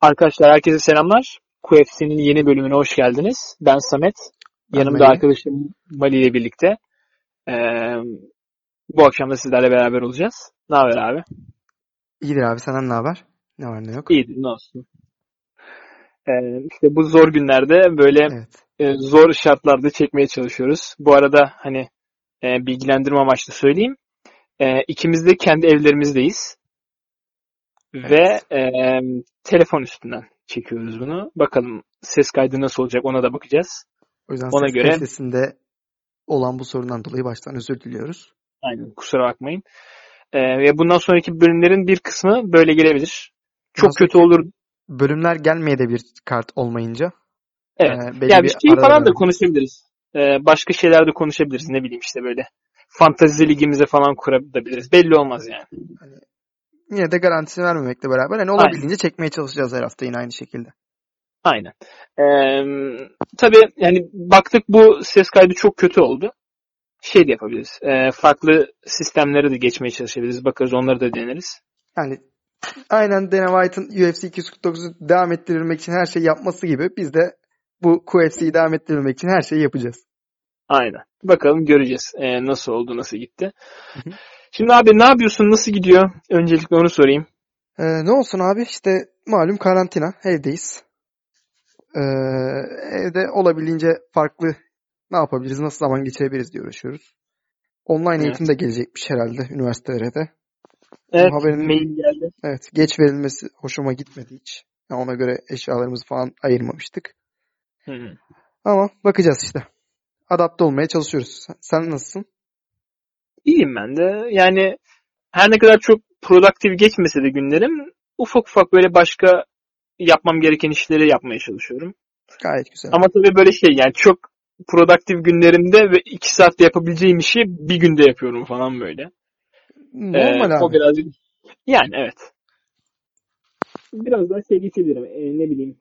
Arkadaşlar herkese selamlar. QFC'nin yeni bölümüne hoş geldiniz. Ben Samet. Ben Yanımda Mali. arkadaşım Mali ile birlikte. Ee, bu akşam da sizlerle beraber olacağız. Ne haber abi? İyidir abi senden ne haber? Ne var ne yok? İyidir ne olsun. Ee, işte bu zor günlerde böyle Evet. e, zor şartlarda çekmeye çalışıyoruz. Bu arada hani e, bilgilendirme amaçlı söyleyeyim. E, ikimiz de kendi evlerimizdeyiz. Ve e, telefon üstünden çekiyoruz bunu. Bakalım ses kaydı nasıl olacak ona da bakacağız. O yüzden Ona ses göre- kalitesinde olan bu sorundan dolayı baştan özür diliyoruz. Aynen kusura bakmayın. Ee, ve bundan sonraki bölümlerin bir kısmı böyle gelebilir. Çok Nasıl kötü olur. Bölümler gelmeye de bir kart olmayınca. Evet. e, belli Ya bir şey falan da konuşabiliriz. Ee, başka şeyler de konuşabiliriz. Ne bileyim işte böyle. Fantezi ligimize falan kurabiliriz. Belli olmaz yani. Yine de garantisini vermemekle beraber hani olabildiğince çekmeye çalışacağız her hafta yine aynı şekilde. Aynen. Ee, tabii yani baktık bu ses kaydı çok kötü oldu. Şey de yapabiliriz. Ee, farklı sistemlere de geçmeye çalışabiliriz. Bakarız onları da deneriz. Yani aynen Dana White'ın UFC 249'u devam ettirilmek için her şeyi yapması gibi biz de bu QFC'yi devam ettirilmek için her şeyi yapacağız. Aynen. Bakalım göreceğiz ee, nasıl oldu, nasıl gitti. Şimdi abi ne yapıyorsun, nasıl gidiyor? Öncelikle onu sorayım. Ee, ne olsun abi işte malum karantina evdeyiz. Ee, evde olabildiğince farklı ne yapabiliriz, nasıl zaman geçirebiliriz diye uğraşıyoruz. Online Evet. eğitim de gelecekmiş herhalde üniversitelere de. Evet, haberin- mail geldi. Evet geç verilmesi hoşuma gitmedi hiç. Yani ona göre eşyalarımızı falan ayırmamıştık. Hı hı. Ama bakacağız işte. Adapte olmaya çalışıyoruz. Sen, sen nasılsın? İyiyim ben de. Yani her ne kadar çok produktif geçmese de günlerim ufak ufak böyle başka yapmam gereken işleri yapmaya çalışıyorum. Gayet güzel. Ama tabii böyle şey yani çok produktif günlerimde ve iki saatte yapabileceğim işi bir günde yapıyorum falan böyle. Normal Ee, abi. O birazcık yani evet. Biraz daha şey geçebilirim. Ee, ne bileyim.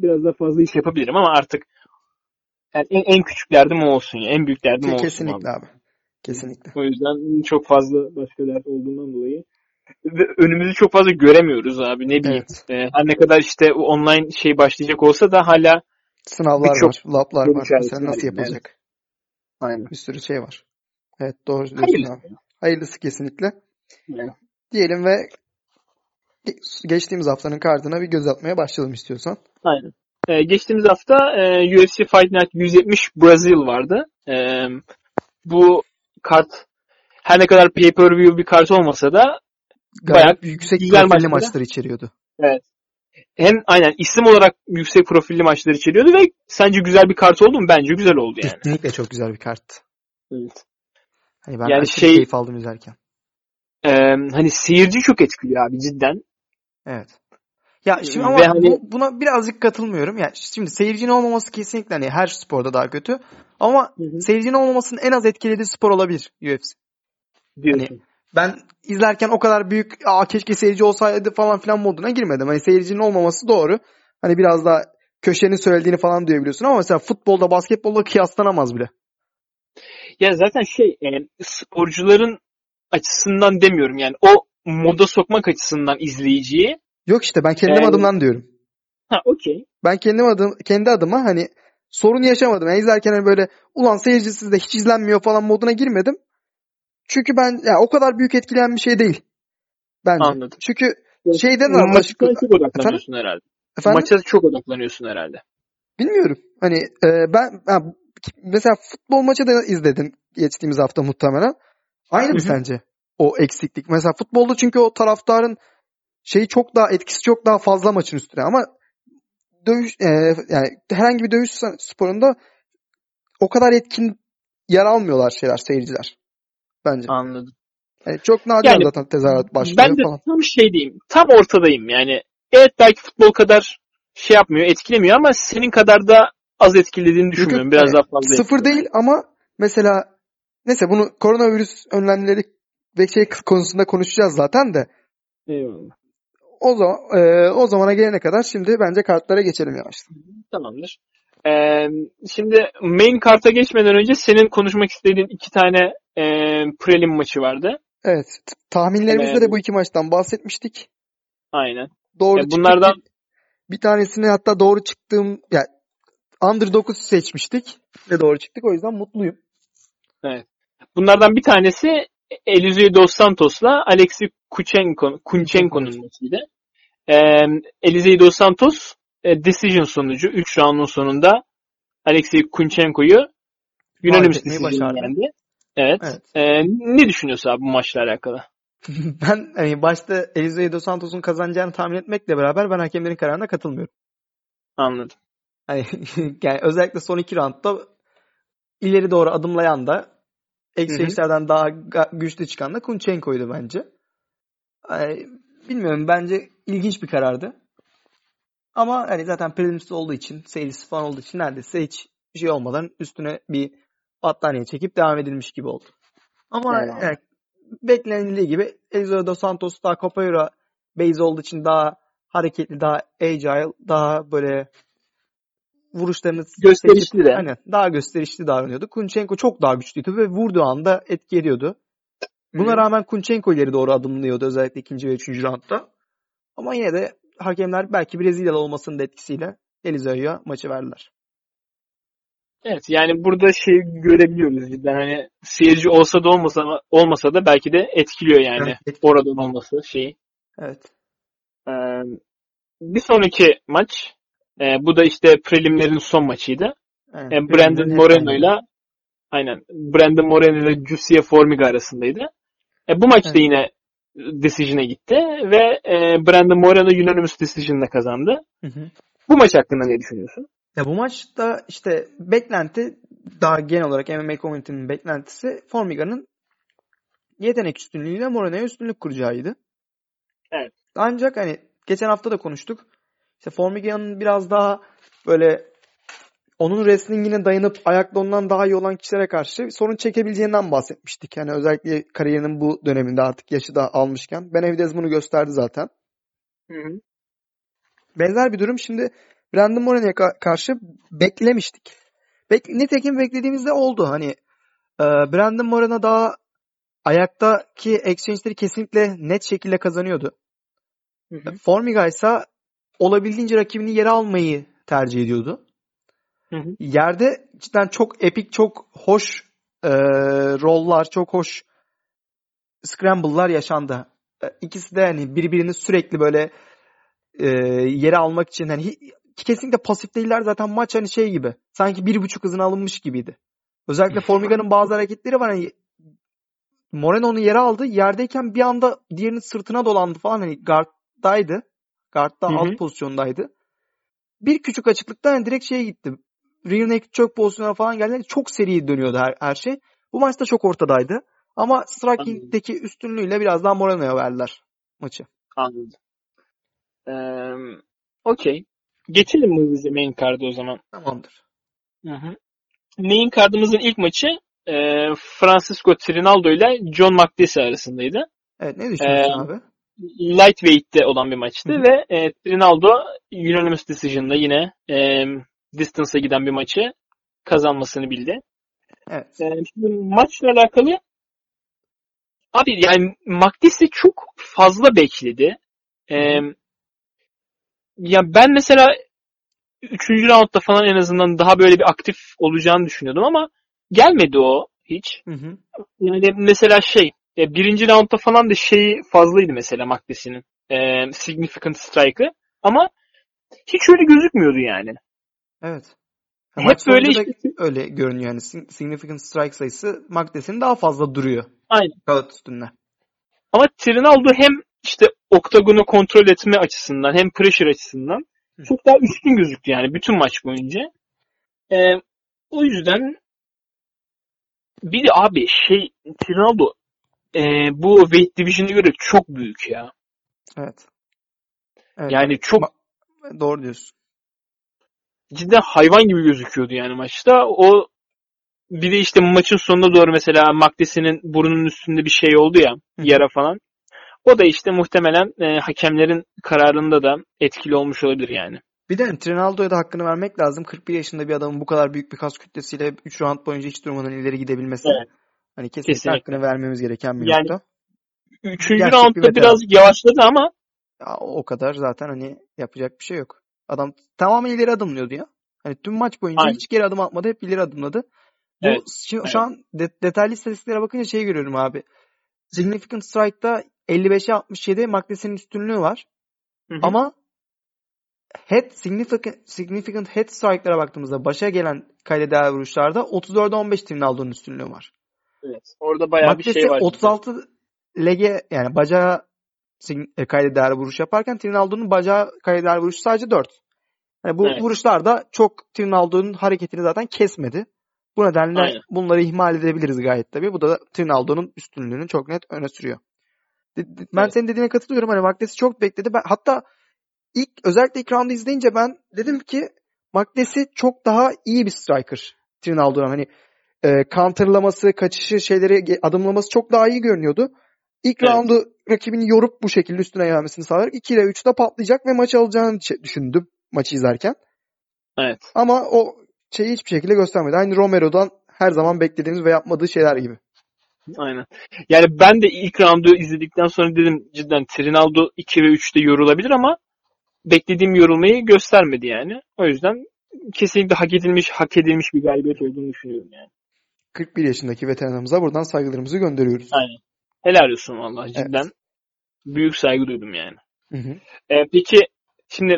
Biraz daha fazla iş yapabilirim ama artık yani en, en küçük derdim o olsun ya. En büyük derdim o Ke- olsun. Kesinlikle abi. abi. Kesinlikle. O yüzden çok fazla başka dert olduğundan dolayı ve önümüzü çok fazla göremiyoruz abi ne bileyim. Evet. Ee, her ne kadar işte o online şey başlayacak olsa da hala Sınavlar var, lablar var. Mesela nasıl yapılacak? aynen. Bir sürü şey var. Evet doğru diyorsun Hayırlısı. abi. Hayırlısı kesinlikle. Yani. Diyelim ve ge- geçtiğimiz haftanın kartına bir göz atmaya başlayalım istiyorsan. Aynen. Ee, geçtiğimiz hafta e, UFC Fight Night 170 Brazil vardı. Ee, bu kart her ne kadar pay-per-view bir kart olmasa da Gayet Bayağı yüksek güzel profilli maçları. maçlar içeriyordu. Hem aynen isim olarak yüksek profilli maçlar içeriyordu ve sence güzel bir kart oldu mu? Bence güzel oldu yani. Kesinlikle çok güzel bir kart. Evet. Hani ben Yani şey- keyif aldım izlerken. Ee, hani seyirci çok etkiliyor abi cidden. Evet. Ya şimdi Ve ama hani- bu- buna birazcık katılmıyorum. Ya şimdi seyircinin olmaması kesinlikle hani her sporda daha kötü. Ama Hı hı. seyircinin olmamasının en az etkilediği spor olabilir UFC. Diyorsun. Ben izlerken o kadar büyük Aa, keşke seyirci olsaydı falan filan moduna girmedim. Hani seyircinin olmaması doğru. Hani biraz daha köşenin söylediğini falan duyabiliyorsun ama mesela futbolda, basketbolda kıyaslanamaz bile. Ya zaten şey e, sporcuların açısından demiyorum yani o moda sokmak açısından izleyiciyi. Yok işte ben kendim Yani- adımdan diyorum. Ha okey. Ben kendim adım kendi adıma hani sorun yaşamadım. Yani izlerken hani böyle ulan seyircisiz de hiç izlenmiyor falan moduna girmedim. Çünkü ben ya o kadar büyük etkileyen bir şey değil. Bence. Anladım. Çünkü Ya, şeyde de Maça anlaşık... çok odaklanıyorsun herhalde. Efendim? Maça çok odaklanıyorsun herhalde. Bilmiyorum. Hani e, ben ha, mesela futbol maçı da izledim geçtiğimiz hafta muhtemelen. Aynı mı sence o eksiklik? Mesela futbolda çünkü o taraftarın şeyi çok daha etkisi çok daha fazla maçın üstüne ama dövüş e, yani herhangi bir dövüş sporunda o kadar etkin yer almıyorlar şeyler seyirciler bence. Anladım. Yani çok nadir Yani zaten tezahürat başlıyor Ben de falan. tam şey diyeyim. Tam ortadayım yani. Evet belki futbol kadar şey yapmıyor, etkilemiyor ama senin kadar da az etkilediğini düşünmüyorum. yok, Biraz yani daha fazla Sıfır etkiliyor. değil ama mesela neyse bunu koronavirüs önlemleri ve şey konusunda konuşacağız zaten de. Eyvallah. O zaman e, o zamana gelene kadar şimdi bence kartlara geçelim yavaştan. Tamamdır. Ee, şimdi main karta geçmeden önce senin konuşmak istediğin iki tane e, prelim maçı vardı. Evet. Tahminlerimizde Ee, de bu iki maçtan bahsetmiştik. Aynen. Doğru E, çıktık. bunlardan Bir, bir tanesini hatta doğru çıktığım yani underdog'u seçmiştik ve doğru çıktık. O yüzden mutluyum. bunlardan bir tanesi Eliseo Dos Santos'la Alexi Kuchenko, Kunchenko'nun maçıydı. Ee, Eliseo Dos Santos e, decision sonucu 3 roundun sonunda Alexi Kunchenko'yu unanimous etmeyi decision başardı. yendi. Evet. Evet. Ee, ne düşünüyorsun abi bu maçla alakalı? ben hani başta Eliseo Dos Santos'un kazanacağını tahmin etmekle beraber ben hakemlerin kararına katılmıyorum. Anladım. Hani yani özellikle son iki roundda ileri doğru adımlayan da exchange'lerden daha güçlü çıkan da Kunchenko'ydu bence. Hani bilmiyorum bence ilginç bir karardı. Ama hani zaten prelims olduğu için, seyircisi falan olduğu için neredeyse hiç bir şey olmadan üstüne bir battaniye çekip devam edilmiş gibi oldu. Ama yani beklenildiği gibi Eliseo Dos Santos daha Capoeira base olduğu için daha hareketli, daha agile, daha böyle vuruşlarını Gösterişli seçip- de. Aynen, daha gösterişli davranıyordu. Kunchenko çok daha güçlüydü ve vurduğu anda etki ediyordu. Buna rağmen Kunchenko ileri doğru adımlıyordu özellikle ikinci ve üçüncü roundda. Ama yine de hakemler belki Brezilyalı olmasının da etkisiyle Elizeo'ya maçı verdiler. Evet yani burada şey görebiliyoruz cidden hani seyirci olsa da olmasa olmasa da belki de etkiliyor yani Evet, oradan olması şeyi. Evet. Ee, bir sonraki maç e, bu da işte prelimlerin son maçıydı. Aynen. E, Brandon Moreno ile aynen Brandon Moreno ile Jussier Formiga arasındaydı. E, bu maçta Evet. yine decision'a gitti ve e, Brandon Moreno unanimous decision'la kazandı. Hı hı. Bu maç hakkında ne düşünüyorsun? Ya bu maçta işte beklenti daha genel olarak MMA community'nin beklentisi Formiga'nın yetenek üstünlüğüyle Moreno'ya üstünlük kuracağıydı. Evet. Ancak hani geçen hafta da konuştuk. İşte Formiga'nın biraz daha böyle onun wrestlingine dayanıp ayakta ondan daha iyi olan kişilere karşı sorun çekebileceğinden bahsetmiştik. Yani özellikle kariyerinin bu döneminde artık yaşı da almışken. Benavidez bunu gösterdi zaten. Hı hı. Benzer bir durum şimdi Brandon Moreno'ya ka- karşı beklemiştik. Bek nitekim beklediğimizde oldu. Hani e, Brandon Moreno daha ayaktaki exchange'leri kesinlikle net şekilde kazanıyordu. Hı hı. Formiga ise olabildiğince rakibini yere almayı tercih ediyordu. Hı hı. Yerde cidden çok epik, çok hoş e, rolllar, çok hoş scramble'lar yaşandı. E, İkisi de hani birbirini sürekli böyle e, yere almak için hani kesinlikle pasif değiller zaten maç hani şey gibi. Sanki bir buçuk hızına alınmış gibiydi. Özellikle Formiga'nın bazı hareketleri var hani Moreno onu yere aldı. Yerdeyken bir anda diğerinin sırtına dolandı falan hani guard'daydı. Guard'da alt pozisyondaydı. Bir küçük açıklıkta hani direkt şeye gitti. Rear naked choke pozisyonuna falan geldi. Çok seri dönüyordu her, her şey. Bu maçta çok ortadaydı. Ama striking'deki üstünlüğüyle biraz daha Moreno'ya verdiler maçı. Anladım. Ee, Okey. Geçelim mi hızlıca main card'a o zaman? Tamamdır. Hı hı. Main card'ımızın ilk maçı e, Francisco Trinaldo ile John McDessie arasındaydı. Evet ne düşünüyorsun Ee, abi? Lightweight'te olan bir maçtı Hı hı. ve e, Trinaldo unanimous decision'da yine e, distance'a giden bir maçı kazanmasını bildi. Evet. E, şimdi maçla alakalı abi yani McDessie çok fazla bekledi. E, ya ben mesela 3. roundda falan en azından daha böyle bir aktif olacağını düşünüyordum ama gelmedi o hiç. Hı hı. Yani mesela şey e, birinci roundda falan da şeyi fazlaydı mesela Magdesi'nin. E, significant strike'ı. Ama hiç öyle gözükmüyordu yani. Evet. Ha, Hep böyle işte öyle görünüyor yani. Sig- Significant strike sayısı Magdes'in daha fazla duruyor. Aynen. Kağıt üstünde. Ama Trinaldo hem işte oktagonu kontrol etme açısından hem pressure açısından çok daha üstün gözüktü yani bütün maç boyunca. E, o yüzden bir de abi şey Trinaldo e, bu weight division'a göre çok büyük ya. Evet. Evet. Yani çok Ma- Doğru diyorsun. cidden hayvan gibi gözüküyordu yani maçta. O bir de işte maçın sonuna doğru mesela Magdesi'nin burnunun üstünde bir şey oldu ya Hı. yara falan. O da işte muhtemelen e, hakemlerin kararında da etkili olmuş olabilir yani. Bir de Ronaldo'ya da hakkını vermek lazım. 41 yaşında bir adamın bu kadar büyük bir kas kütlesiyle 3 round boyunca hiç durmadan ileri gidebilmesi. Evet. Hani kesinlikle, Kesinlikle. hakkını vermemiz gereken bir Yani- nokta. Üçüncü Gerçek bir roundda veteran. biraz yavaşladı ama Ya, o kadar zaten hani yapacak bir şey yok. Adam tamamen ileri adımlıyordu ya. Hani tüm maç boyunca Aynen. hiç geri adım atmadı. Hep ileri adımladı. Bu Evet, şu, evet. şu an de- detaylı istatistiklere bakınca şey görüyorum abi. Significant Strike'da 55'e 67 Magdesi'nin üstünlüğü var. Hı hı. Ama head significant, significant head strike'lara baktığımızda başa gelen kayda değer vuruşlarda 34'e 15 Ronaldo'nun üstünlüğü var. evet, orada bayağı bir Magdesi şey var. 36 lege yani bacağı e, kayda değer vuruş yaparken Ronaldo'nun bacağı kayda değer vuruşu sadece 4. Yani bu Evet. vuruşlar da çok Ronaldo'nun hareketini zaten kesmedi. Bu nedenle Aynen. bunları ihmal edebiliriz gayet tabii. Bu da Ronaldo'nun üstünlüğünü çok net öne sürüyor. Ben Evet. senin dediğine katılıyorum. Hani Magdesi çok bekledi. Ben, hatta ilk özellikle ilk roundu izleyince ben dedim ki Magdesi çok daha iyi bir striker. Ronaldo'dan hani e, counterlaması, kaçışı, şeyleri adımlaması çok daha iyi görünüyordu. İlk Evet. roundu rakibini yorup bu şekilde üstüne gelmesini sağlayarak 2 ile 3'te patlayacak ve maçı alacağını düşündüm maçı izlerken. Evet. Ama o şeyi hiçbir şekilde göstermedi. Aynı Romero'dan her zaman beklediğimiz ve yapmadığı şeyler gibi. Aynen. Yani ben de ilk roundu izledikten sonra dedim cidden Ronaldo 2 ve 3'te yorulabilir ama beklediğim yorulmayı göstermedi yani. O yüzden kesinlikle hak edilmiş, hak edilmiş bir galibiyet olduğunu düşünüyorum yani. 41 yaşındaki veteranımıza buradan saygılarımızı gönderiyoruz. Aynen. Helal olsun vallahi Evet. cidden. Büyük saygı duydum yani. Hı hı. Ee, peki şimdi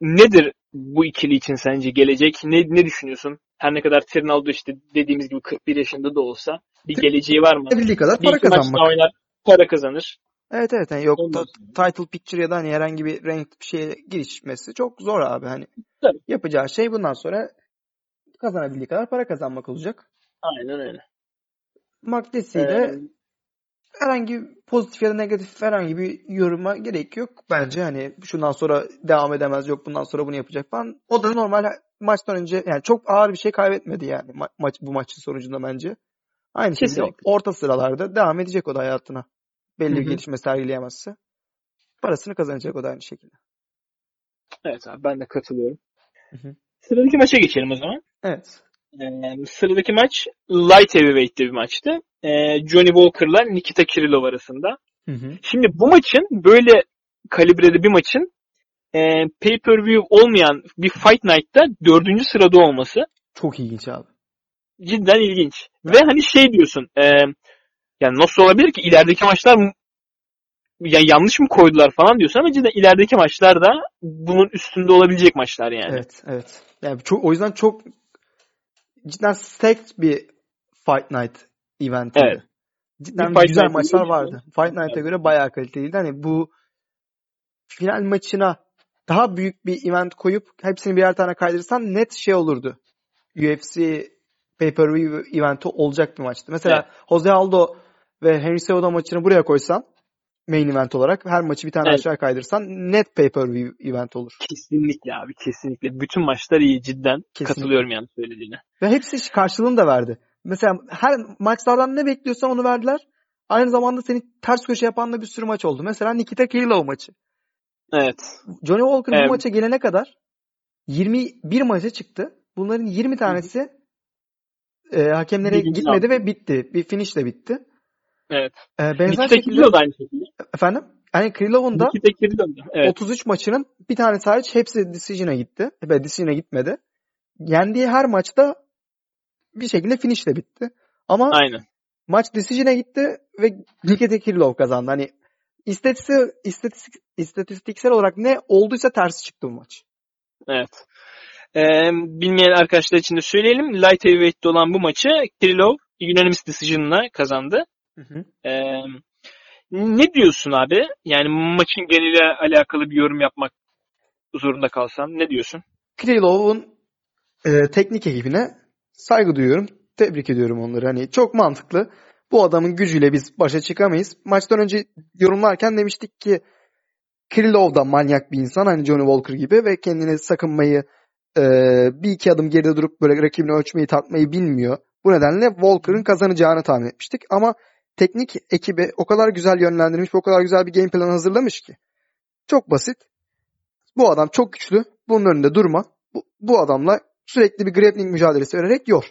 nedir bu ikili için sence gelecek? Ne, ne düşünüyorsun? Her ne kadar Ronaldo işte dediğimiz gibi 41 yaşında da olsa bir geleceği var mı? Bildiği kadar Bir para kazanmak. oynar, para kazanır. Evet evet yani yok ta- title picture ya da hani herhangi bir renk bir şeye girişmesi çok zor abi hani. Tabii. Yapacağı şey bundan sonra kazanabildiği kadar para kazanmak olacak. Aynen öyle. İle Ee, herhangi pozitif ya da negatif herhangi bir yoruma gerek yok. Bence hani şundan sonra devam edemez yok bundan sonra bunu yapacak falan. O da normal maçtan önce yani çok ağır bir şey kaybetmedi yani ma- maç bu maçın sonucunda bence. Aynı şekilde orta sıralarda devam edecek o da hayatına. Belli Hı bir gelişme sergileyemezse. Parasını kazanacak o da aynı şekilde. evet abi ben de katılıyorum. Hı hı. Sıradaki maça geçelim o zaman. Evet. Ee, sıradaki maç light heavyweight'te bir maçtı. Ee, Johnny Walker'la Nikita Krylov arasında. Hı hı. Şimdi bu maçın böyle kalibrede bir maçın e, pay-per-view olmayan bir Fight Night'ta dördüncü sırada olması Çok ilginç abi. cidden ilginç. Ve hani şey diyorsun e, yani nasıl olabilir ki ilerideki maçlar m- ya yanlış mı koydular falan diyorsun ama cidden ilerideki maçlar da bunun üstünde olabilecek maçlar yani. Evet, evet. Yani çok o yüzden çok cidden stacked bir Fight Night eventiydi. Evet. Cidden Bir güzel maçlar vardı. Fight Night'a göre bayağı kaliteliydi. Hani bu final maçına daha büyük bir event koyup hepsini birer tane kaydırsan net şey olurdu. UFC pay-per-view eventi olacak bir maçtı. Mesela Jose Aldo ve Henry Cejudo maçını buraya koysan main event olarak her maçı bir tane Evet. aşağı kaydırsan net pay-per-view event olur. Kesinlikle abi kesinlikle. Bütün maçlar iyi cidden. Kesinlikle. Katılıyorum yani söylediğine. Ve hepsi karşılığını da verdi. Mesela her maçlardan ne bekliyorsan onu verdiler. Aynı zamanda seni ters köşe yapan da bir sürü maç oldu. Mesela Nikita Krylov maçı. Evet. Johnny Walker Evet. bu maça gelene kadar 21 maça çıktı. Bunların 20 tanesi e, hakemlere Birinci gitmedi ve bitti. Bir finishle bitti. Evet. E, benzer Nikita şekilde Krylov da aynı şekilde. efendim yani Krylov da. Evet. 33 maçının bir tanesi hariç hepsi decision'a gitti. Ve decision'a gitmedi. Yendiği her maçta bir şekilde finishle bitti. Ama Aynen. maç decision'a gitti ve Nikita Krylov kazandı. Hani istatistik, istatistik, istatistiksel olarak ne olduysa tersi çıktı bu maç. Evet. Ee, bilmeyen arkadaşlar için de söyleyelim. Light Heavyweight'te olan bu maçı Krylov unanimous decision'la kazandı. Ee, ne diyorsun abi? Yani maçın geneliyle alakalı bir yorum yapmak zorunda kalsam ne diyorsun? Krylov'un e, teknik ekibine saygı duyuyorum. Tebrik ediyorum onları. Hani çok mantıklı. Bu adamın gücüyle biz başa çıkamayız. Maçtan önce yorumlarken demiştik ki Krylov da manyak bir insan. Hani Johnny Walker gibi ve kendine sakınmayı e, bir iki adım geride durup böyle rakibini ölçmeyi tartmayı bilmiyor. Bu nedenle Walker'ın kazanacağını tahmin etmiştik. Ama teknik ekibi o kadar güzel yönlendirmiş o kadar güzel bir game plan hazırlamış ki. Çok basit. Bu adam çok güçlü. Bunun önünde durma. Bu, bu adamla sürekli bir grappling mücadelesi vererek yor.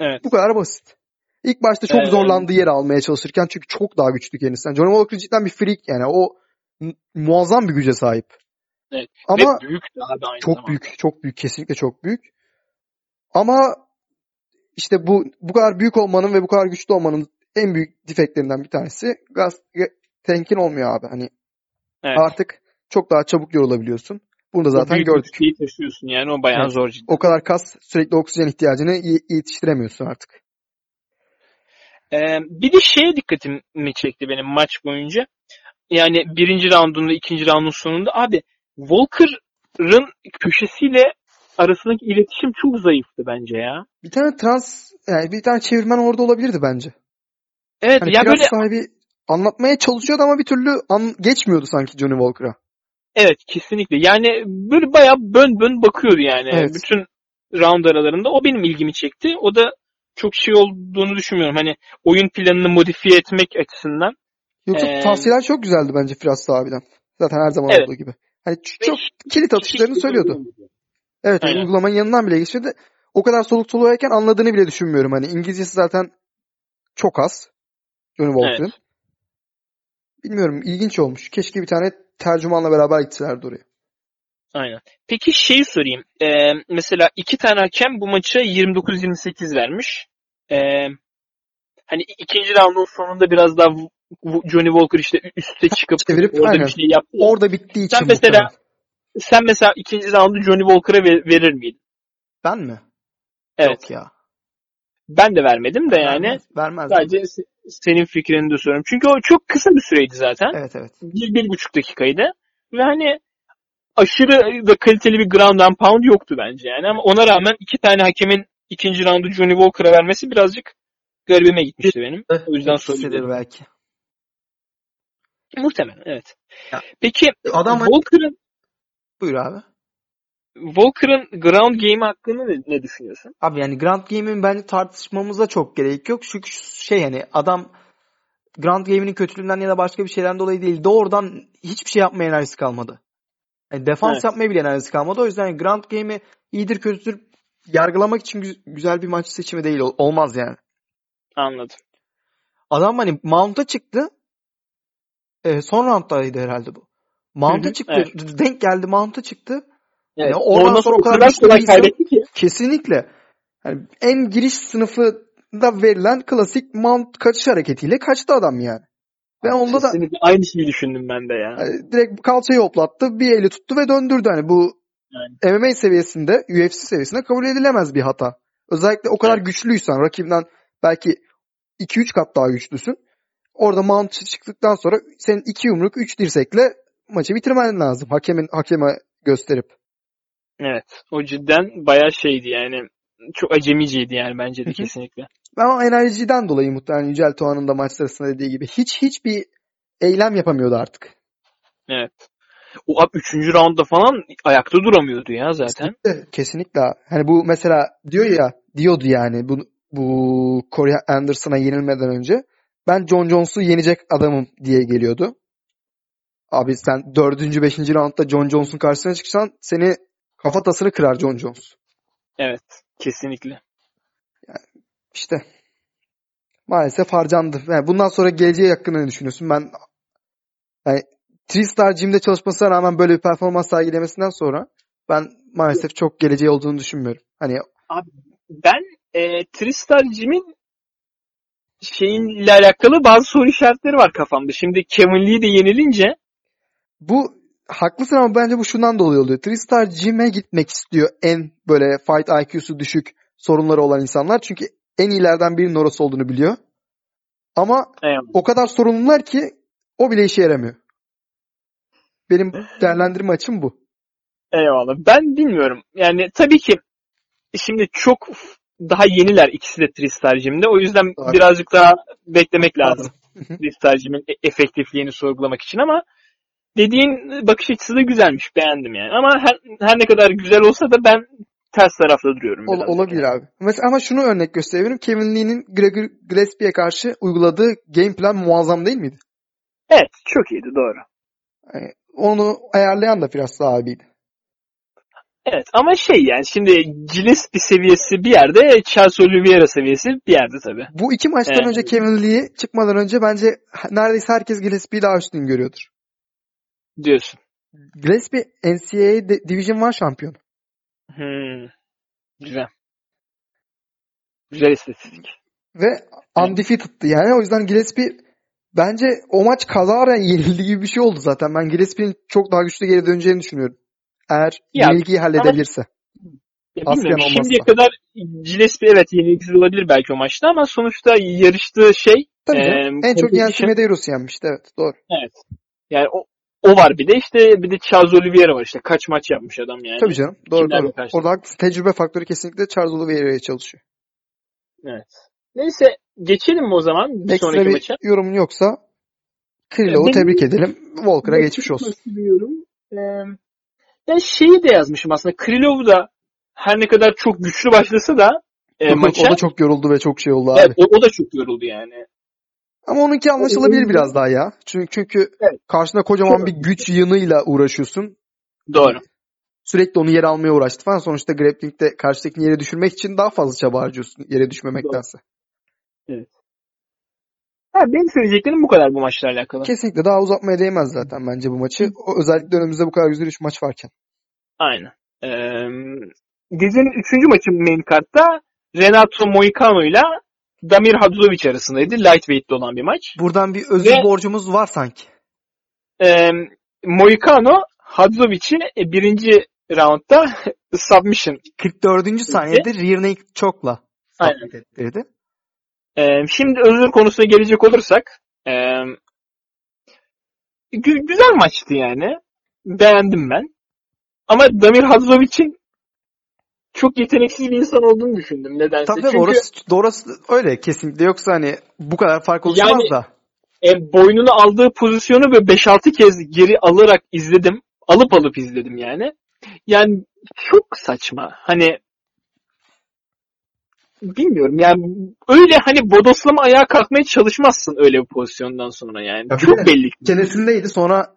Evet. Bu kadar basit. İlk başta çok Evet. zorlandığı yeri almaya çalışırken çünkü çok daha güçlü kendisinden. Johnny Walker cidden bir freak yani. O mu- muazzam bir güce sahip. Evet. Ama Ve büyük de abi aynı çok zamanda. büyük, çok büyük, kesinlikle çok büyük. Ama işte bu bu kadar büyük olmanın ve bu kadar güçlü olmanın en büyük defektlerinden bir tanesi gaz tankin olmuyor abi. Hani Evet. artık çok daha çabuk yorulabiliyorsun. Bunu da zaten gördük. şeyi taşıyorsun yani o bayağı Evet. zor cidden. O kadar kas sürekli oksijen ihtiyacını yetiştiremiyorsun artık. Ee, bir de şeye dikkatimi çekti benim maç boyunca. Yani birinci roundunda, ikinci roundun sonunda abi Walker'ın köşesiyle arasındaki iletişim çok zayıftı bence ya. Bir tane trans yani bir tane çevirmen orada olabilirdi bence. Evet Hani ya böyle sahibi anlatmaya çalışıyordu ama bir türlü an- geçmiyordu sanki Johnny Walker'a. Evet kesinlikle. Yani böyle bayağı bön bön bakıyordu yani. Evet. Bütün round aralarında o benim ilgimi çekti. O da çok şey olduğunu düşünmüyorum. Hani oyun planını modifiye etmek açısından. Yoksa Ee, tavsiyeler çok güzeldi bence Firas abiden. Zaten her zaman Evet. olduğu gibi. Hani çok kilit atışlarını Hiç- söylüyordu. Evet Aynen. uygulamanın yanından bile geçmedi. O kadar soluk soluğuyken anladığını bile düşünmüyorum. Hani İngilizcesi zaten çok az. Johnny Walker'ın. Bilmiyorum ilginç olmuş. Keşke bir tane tercümanla beraber gitselerdi oraya. Aynen. Peki şeyi sorayım. Ee, mesela iki tane hakem bu maça 29-28 vermiş. Ee, hani ikinci roundun sonunda biraz daha Johnny Walker işte üste çıkıp Çevirip, orada aynen. bir şey yaptı. ya. Orada bittiği için Sen mesela muhtemelen. sen mesela ikinci roundu Johnny Walker'a ver- verir miydin? Ben mi? Evet. Yok ya. Ben de vermedim de yani. Vermez, vermez. Sadece senin fikrini de soruyorum. Çünkü o çok kısa bir süreydi zaten. Evet evet. Bir, bir buçuk dakikaydı. Ve hani aşırı da kaliteli bir ground and pound yoktu bence yani. Ama ona rağmen iki tane hakemin ikinci roundu Johnny Walker'a vermesi birazcık garibime gitmişti benim. O yüzden soruyorum. belki. Muhtemelen evet. Ya, Peki Adam Walker'ın buyur abi. Walker'ın ground game hakkında ne, ne düşünüyorsun? Abi yani Grand Game'in bence tartışmamıza çok gerek yok. Çünkü şey hani adam Grand Game'in kötülüğünden ya da başka bir şeyden dolayı değil. Doğrudan hiçbir şey yapmaya enerjisi kalmadı. Yani defans Evet. yapmaya bile enerjisi kalmadı. O yüzden yani Grand Game'i iyidir kötüdür yargılamak için gü- güzel bir maç seçimi değil. Ol- Olmaz yani. Anladım. Adam hani Mount'a çıktı. Ee, son rounddaydı herhalde bu. Mount'a çıktı. Denk geldi Mount'a çıktı. Evet. oradan sonra o kadar güçlü kolay kaybetti ki. Kesinlikle. Yani en giriş sınıfında verilen klasik mount kaçış hareketiyle kaçtı adam yani. Ve onda da aynı şeyi düşündüm ben de ya. direkt kalçayı hoplattı, bir eli tuttu ve döndürdü. Hani bu MMA seviyesinde, UFC seviyesinde kabul edilemez bir hata. Özellikle o kadar Evet. güçlüysen, rakibinden belki 2-3 kat daha güçlüsün. Orada mount çıktıktan sonra senin 2 yumruk, 3 dirsekle maçı bitirmen lazım. Hakemin hakeme gösterip. Evet. O cidden bayağı şeydi yani. Çok acemiceydi yani bence de kesinlikle. Ama enerjiden dolayı muhtemelen Yücel Doğan'ın da maç sırasında dediği gibi hiç hiçbir eylem yapamıyordu artık. Evet. O abi 3. roundda falan ayakta duramıyordu ya zaten. Kesinlikle. Kesinlikle. Hani bu mesela diyor ya diyordu yani bu bu Corey Anderson'a yenilmeden önce ben John Jones'u yenecek adamım diye geliyordu. Abi sen 4. 5. roundda John Jones'un karşısına çıksan seni kafatasını kırar John Jones. Evet. Kesinlikle. İşte maalesef harcandı. Yani bundan sonra geleceği hakkında ne düşünüyorsun? Ben yani Tristar Gym'de çalışmasına rağmen böyle bir performans sergilemesinden sonra ben maalesef çok geleceği olduğunu düşünmüyorum. Hani Ben e, Tristar Jim'in şeyinle alakalı bazı soru işaretleri var kafamda. Şimdi Kevin Lee de yenilince bu haklısın ama bence bu şundan dolayı oluyor. Tristar Gym'e gitmek istiyor en böyle fight IQ'su düşük sorunları olan insanlar. Çünkü en iyilerden birinin orası olduğunu biliyor. Ama eyvallah. o kadar sorunlular ki o bile işe yaramıyor. Benim değerlendirme açım bu. Eyvallah. Ben bilmiyorum. Yani tabii ki şimdi çok daha yeniler ikisi de Tristar Jim'de. O yüzden Tabii. birazcık daha beklemek lazım. Tristar Jim'in e- efektifliğini sorgulamak için ama dediğin bakış açısı da güzelmiş. Beğendim yani. Ama her, her ne kadar güzel olsa da ben ters tarafta duruyorum. Ol- olabilir abi. Mesela ama şunu örnek gösterebilirim. Kevin Lee'nin Gregor Gillespie'ye karşı uyguladığı game plan muazzam değil miydi? Evet çok iyiydi doğru. Yani onu ayarlayan da Firas abiydi. Evet ama şey yani şimdi Gillespie seviyesi bir yerde Charles Oliveira seviyesi bir yerde tabii. Bu iki maçtan Evet. önce Kevin Lee çıkmadan önce bence neredeyse herkes Gillespie'yi daha üstün görüyordur. Diyorsun. Gillespie NCAA Division 1 şampiyonu. Hmm. Güzel. Güzel istatistik. Ve undefeated'tı yani. O yüzden Gillespie bence o maç kazaren yenildi gibi bir şey oldu zaten. Ben Gillespie'nin çok daha güçlü geri döneceğini düşünüyorum. Eğer Ya, yenilgiyi halledebilirse. Ya bilmiyorum. olmazsa. Şimdiye kadar Gillespie evet yenilgisiz olabilir belki o maçta ama sonuçta yarıştığı şey Tabii canım. en çok Yancy Medeiros yenmişti. Evet doğru. evet. Yani o, o var bir de işte bir de Charles Oliveira var işte kaç maç yapmış adam yani. Tabii canım. Doğru Kimlerle doğru. karşı- Orada haklısın. Tecrübe faktörü kesinlikle Charles Oliveira'ya çalışıyor. Evet. Neyse geçelim mi o zaman bir Ekstra sonraki bir maça? yorumun yoksa Krilov'u tebrik edelim. Walker'a geçmiş olsun. Biliyorum. Ee, ben şeyi de yazmışım aslında. Krylov da her ne kadar çok güçlü başlasa da e, maça o da çok yoruldu ve çok şey oldu abi. evet, o, o da çok yoruldu yani. Ama onunki anlaşılabilir biraz daha ya. Çünkü, çünkü Evet. karşında kocaman bir güç yığınıyla uğraşıyorsun. Doğru. Sürekli onu yere almaya uğraştı falan. Sonuçta grappling'de karşıdakini yere düşürmek için daha fazla çaba harcıyorsun yere düşmemektense. Ha, benim söyleyeceklerim bu kadar bu maçla alakalı. Kesinlikle daha uzatmaya değmez zaten bence bu maçı. O, özellikle önümüzde bu kadar güzel 3 maç varken. Aynen. Ee, gecenin üçüncü maçı main kartta Renato Moicano ile Damir Hadzovic arasındaydı. Lightweight'te olan bir maç. Buradan bir özür Ve- borcumuz var sanki. Ee, Moicano Hadzovic'i e, birinci roundda submission. 44. saniyede rear naked submit ettirdi. Ee, şimdi özür konusuna gelecek olursak gü- güzel maçtı yani. Beğendim ben. Ama Damir Hadzovic'in çok yeteneksiz bir insan olduğunu düşündüm nedense. Tabii Çünkü orası, orası öyle kesinlikle. Yoksa hani bu kadar fark oluşmaz Yani- da. e, boynunu aldığı pozisyonu böyle 5-6 kez geri alarak izledim. Alıp alıp izledim yani. Yani çok saçma. Hani bilmiyorum yani öyle hani bodoslama ayağa kalkmaya çalışmazsın öyle bir pozisyondan sonra yani. Ya çok belli. Çenesindeydi sonra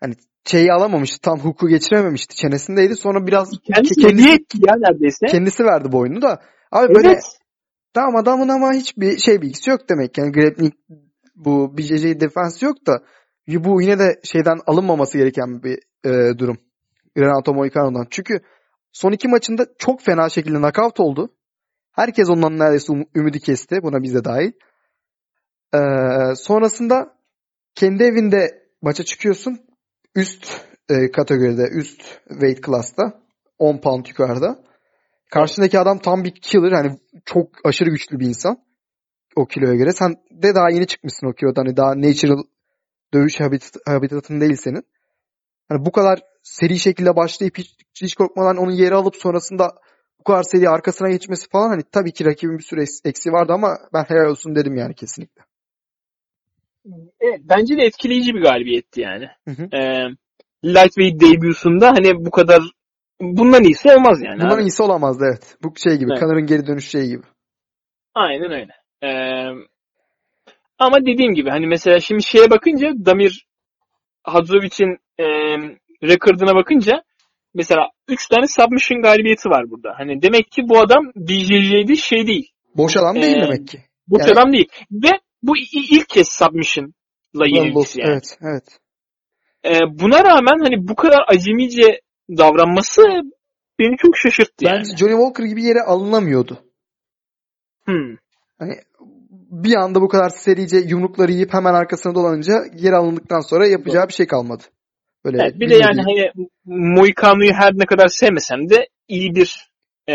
hani şeyi alamamıştı. Tam huku geçirememişti. Çenesindeydi. Sonra biraz Kendisi kendisi- hediye etti ya neredeyse. kendisi verdi boynunu da. Abi böyle Evet. tamam adamın ama hiçbir şey bilgisi yok demek. Yani grappling bu BJJ defensi yok da bu yine de şeyden alınmaması gereken bir e, durum. Renato Moicano'dan. Çünkü son iki maçında çok fena şekilde knockout oldu. Herkes ondan neredeyse um- ümidi kesti. Buna biz de dahil. Ee, sonrasında kendi evinde maça çıkıyorsun. Üst e, kategoride, üst weight class'ta. 10 pound yukarıda. Karşındaki adam tam bir killer. Hani çok aşırı güçlü bir insan. O kiloya göre. Sen de daha yeni çıkmışsın o kilodan. Hani daha natural dövüş habitat, habitatın değil senin. Hani bu kadar seri şekilde başlayıp hiç, hiç korkmadan onu yere alıp sonrasında bu kadar seri arkasına geçmesi falan hani tabii ki rakibin bir sürü eks- eksiği vardı ama ben helal olsun dedim yani kesinlikle. Evet, bence de etkileyici bir galibiyetti yani. Hı hı. Ee, lightweight debüsünde hani bu kadar bundan iyisi olmaz yani. Bundan abi. iyisi olamazdı evet. Bu şey gibi. Evet. Connor'ın geri dönüş şeyi gibi. Aynen öyle. Ee, ama dediğim gibi hani mesela şimdi şeye bakınca Damir Hadzovic'in e, rekorduna bakınca mesela 3 tane submission galibiyeti var burada. Hani demek ki bu adam BJJ'de şey değil. Boş adam değil Ee, demek ki. Bu Yani- adam değil. Ve bu ilk kez submission'la yenilgisi yani. Evet, evet. Ee, buna rağmen hani bu kadar acemice davranması beni çok şaşırttı yani. Bence Johnny Walker gibi yere alınamıyordu. Hmm. Hani bir anda bu kadar serice yumrukları yiyip hemen arkasına dolanınca yer alındıktan sonra yapacağı bir şey kalmadı. Böyle Evet, bir de yani hani Moicano'yu her ne kadar sevmesem de iyi bir e,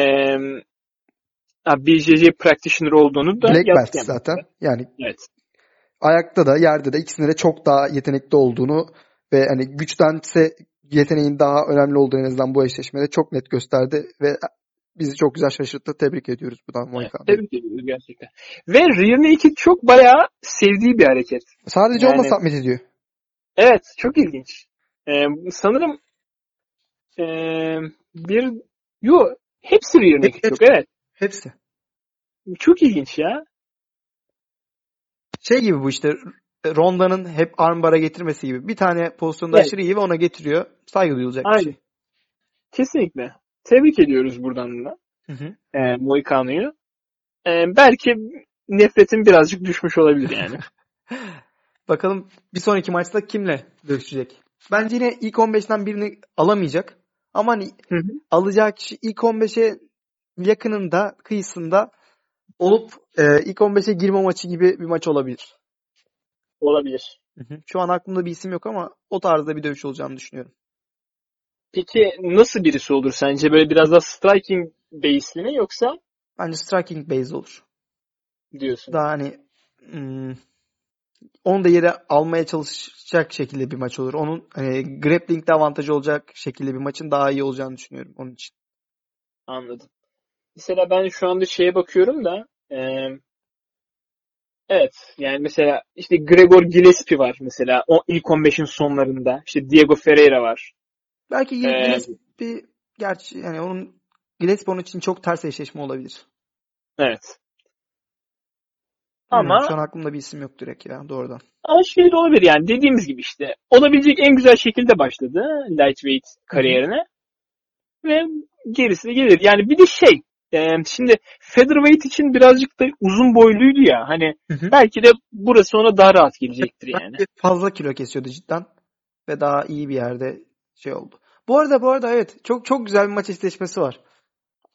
BJJ practitioner olduğunu da Black belt zaten. Yani Evet. ayakta da yerde de ikisinde de çok daha yetenekli olduğunu ve hani güçtense yeteneğin daha önemli olduğunu en azından bu eşleşmede çok net gösterdi ve bizi çok güzel şaşırttı. Tebrik ediyoruz buradan evet Moicano'yu. tebrik ediyoruz gerçekten. Ve rear naked çok bayağı sevdiği bir hareket. Sadece Yani- onunla submit ediyor. Evet çok ilginç. E, sanırım e, bir yo Hepsi rear naked Hep- choke evet. Hepsi. Çok ilginç ya. Şey gibi bu işte Ronda'nın hep armbara getirmesi gibi. Bir tane pozisyonda Evet. aşırı iyi ve ona getiriyor. Saygı duyulacak bir Aynen. şey. Kesinlikle. Tebrik ediyoruz buradan da Hı hı. e, Moicano'yu. E, belki nefretim birazcık düşmüş olabilir yani. Bakalım bir sonraki maçta kimle dövüşecek? Bence yine ilk 15'ten birini alamayacak. Ama hani Hı hı. alacağı kişi ilk 15'e yakınında, kıyısında olup e, ilk 15'e girme maçı gibi bir maç olabilir. olabilir. Şu an aklımda bir isim yok ama o tarzda bir dövüş olacağını düşünüyorum. Peki nasıl birisi olur sence? Böyle biraz daha striking base'li mi yoksa Bence striking based olur. diyorsun? Daha hani hmm, onu da yere almaya çalışacak şekilde bir maç olur. Onun hani grappling'de avantajı olacak şekilde bir maçın daha iyi olacağını düşünüyorum onun için. Anladım. Mesela ben şu anda şeye bakıyorum da e, evet yani mesela işte Gregor Gillespie var mesela o ilk 15'in sonlarında. İşte Diego Ferreira var. Belki Ee, Gillespie gerçi yani onun Gillespie onun için çok ters eşleşme olabilir. Evet. Ama şu an aklımda bir isim yok direkt ya doğrudan. ama şey de olabilir yani dediğimiz gibi işte olabilecek en güzel şekilde başladı lightweight kariyerine ve gerisi de gelir. Yani bir de şey e, şimdi featherweight için birazcık da uzun boyluydu ya hani Hı hı. belki de burası ona daha rahat gelecektir yani. Fazla kilo kesiyordu cidden ve daha iyi bir yerde şey oldu. Bu arada bu arada evet çok çok güzel bir maç eşleşmesi var.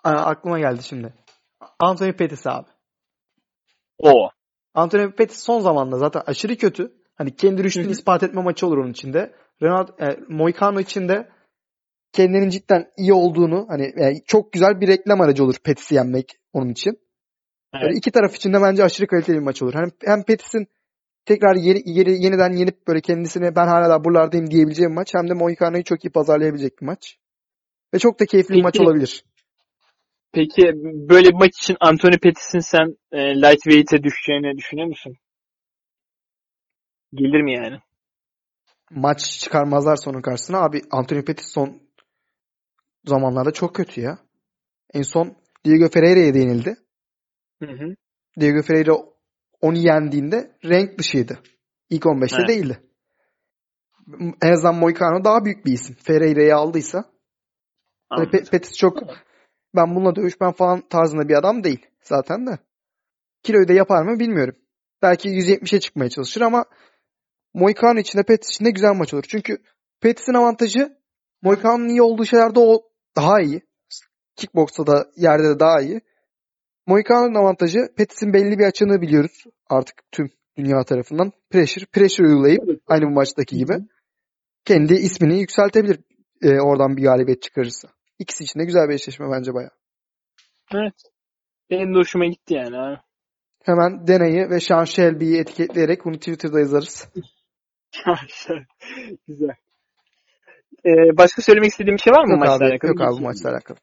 Aa, aklıma geldi şimdi. Anthony Pettis abi. O. Anthony Pettis son zamanda zaten aşırı kötü. Hani kendi rüştünü ispat etme maçı olur onun içinde. Renato e, Moicano için de kendinin cidden iyi olduğunu hani yani çok güzel bir reklam aracı olur Pettis'i yenmek onun için. Evet. Böyle iki taraf için de bence aşırı kaliteli bir maç olur. Hem, hem Pettis'in tekrar yeni, yeni- yeniden yenip böyle kendisine ben hala da buralardayım diyebileceği bir maç. Hem de Moicano'yu çok iyi pazarlayabilecek bir maç. Ve çok da keyifli bir maç Peki- olabilir. Peki böyle bir maç için Anthony Pettis'in sen e, lightweight'e düşeceğini düşünüyor musun? Gelir mi yani? Maç çıkarmazlar sonun karşısına. Abi Anthony Pettis son zamanlarda çok kötü ya. En son Diego Ferreira'ya yenildi. Hı hı. Diego Ferreira onu yendiğinde renk dışıydı. İlk 15'te Evet. değildi. En azından Moicano daha büyük bir isim. Ferreira'yı aldıysa. Hani. Pe- Pettis çok ben bununla dövüşmem falan tarzında bir adam değil zaten de. Kiloyu da yapar mı bilmiyorum. Belki 170'e çıkmaya çalışır ama Moicano için de Pettis için de güzel maç olur. Çünkü Pettis'in avantajı Moicano'nun iyi olduğu şeylerde o daha iyi. Kickbox'ta da yerde de daha iyi. Moicano'nun avantajı Pettis'in belli bir açığını biliyoruz artık tüm dünya tarafından. Pressure, pressure uygulayıp aynı bu maçtaki gibi kendi ismini yükseltebilir e, oradan bir galibiyet çıkarırsa. İkisi için de güzel bir eşleşme bence bayağı. Evet. Benim de hoşuma gitti yani. ha. Hemen Dena'yı ve Sean Shelby'yi etiketleyerek bunu Twitter'da yazarız. Güzel. Ee, başka söylemek istediğim bir şey var mı Yok maçla abi, alakalı? yok abi maçla alakalı.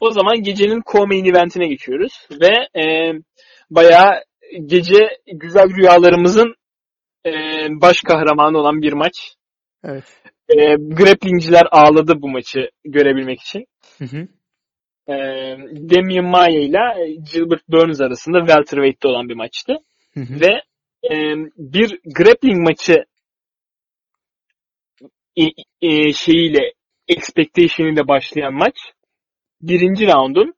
O zaman gecenin co-main eventine geçiyoruz ve e, bayağı gece güzel rüyalarımızın e, baş kahramanı olan bir maç. Evet. E, grapplingciler ağladı bu maçı görebilmek için. Hı hı. E, Damian Maia ile Gilbert Burns arasında welterweight'te olan bir maçtı. Hı hı. Ve e, bir grappling maçı e, e, şeyiyle expectation ile başlayan maç birinci roundun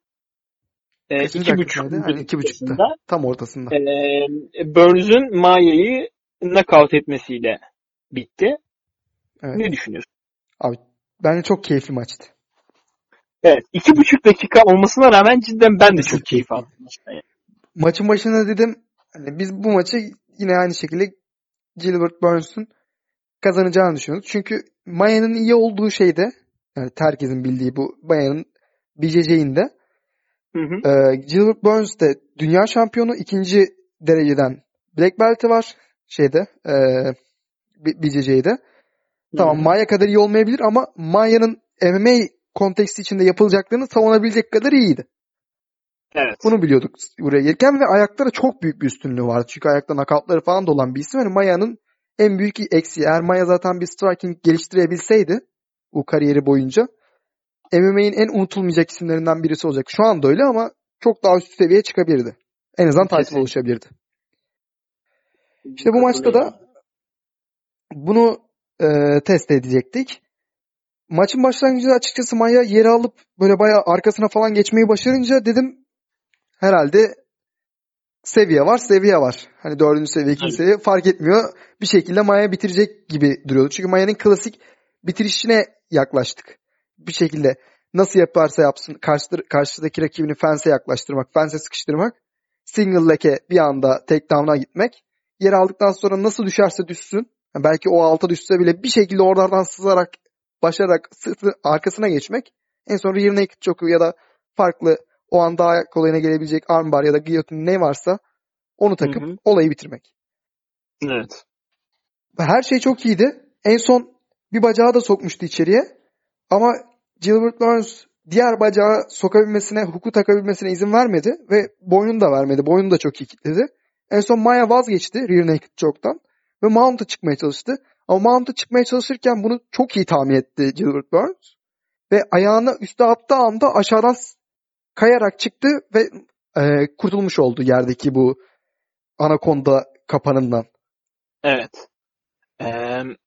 e, iki buçuk? Hani iki buçukta. Tam ortasında. e, Burns'ün Maia'yı knockout etmesiyle bitti. Evet. Ne düşünüyorsun? Abi bence çok keyifli maçtı. Evet. iki buçuk dakika olmasına rağmen cidden ben de çok keyif aldım. yani. Maçın başında dedim hani biz bu maçı yine aynı şekilde Gilbert Burns'un kazanacağını düşünüyoruz. Çünkü Maya'nın iyi olduğu şeyde yani herkesin bildiği bu Maya'nın BJJ'inde Hı hı. e, Gilbert Burns de dünya şampiyonu ikinci dereceden Black Belt'i var şeyde e, BJJ'de. Tamam Hı hı. Maya kadar iyi olmayabilir ama Maya'nın MMA konteksti içinde yapılacaklarını savunabilecek kadar iyiydi. Evet. Bunu biliyorduk buraya gelirken ve ayaklara çok büyük bir üstünlüğü vardı. Çünkü ayakta nakavtları falan da olan bir isim. Yani Maya'nın en büyük eksiği. Eğer Maya zaten bir striking geliştirebilseydi bu kariyeri boyunca MMA'in en unutulmayacak isimlerinden birisi olacak. Şu anda öyle ama çok daha üst seviyeye çıkabilirdi. En azından Kesinlikle. oluşabilirdi. İşte bu maçta da bunu e, test edecektik. Maçın başlangıcında açıkçası Maya yeri alıp böyle bayağı arkasına falan geçmeyi başarınca dedim herhalde seviye var seviye var. Hani dördüncü seviye ikinci seviye fark etmiyor. Bir şekilde Maya bitirecek gibi duruyordu. Çünkü Maya'nın klasik bitirişine yaklaştık. Bir şekilde nasıl yaparsa yapsın karşı, karşıdaki rakibini fense yaklaştırmak, fense sıkıştırmak, single leg'e bir anda takedown'a gitmek. Yer aldıktan sonra nasıl düşerse düşsün. yani belki o alta düşse bile bir şekilde oralardan sızarak başararak sırtı arkasına geçmek. En son rear naked choke'u ya da farklı o an daha kolayına gelebilecek armbar ya da guillotine ne varsa onu takıp Hı hı. olayı bitirmek. Evet. Her şey çok iyiydi. En son bir bacağı da sokmuştu içeriye. Ama Gilbert Burns diğer bacağı sokabilmesine, huku takabilmesine izin vermedi ve boynunu da vermedi. Boynunu da çok iyi kilitledi. En son Maya vazgeçti rear naked choke'tan ve mount'a çıkmaya çalıştı. Ama mount'a çıkmaya çalışırken bunu çok iyi tahmin etti Gilbert Burns. Ve ayağını üste attığı anda aşağıdan kayarak çıktı ve e, kurtulmuş oldu yerdeki bu anakonda kapanından. Evet. Ee,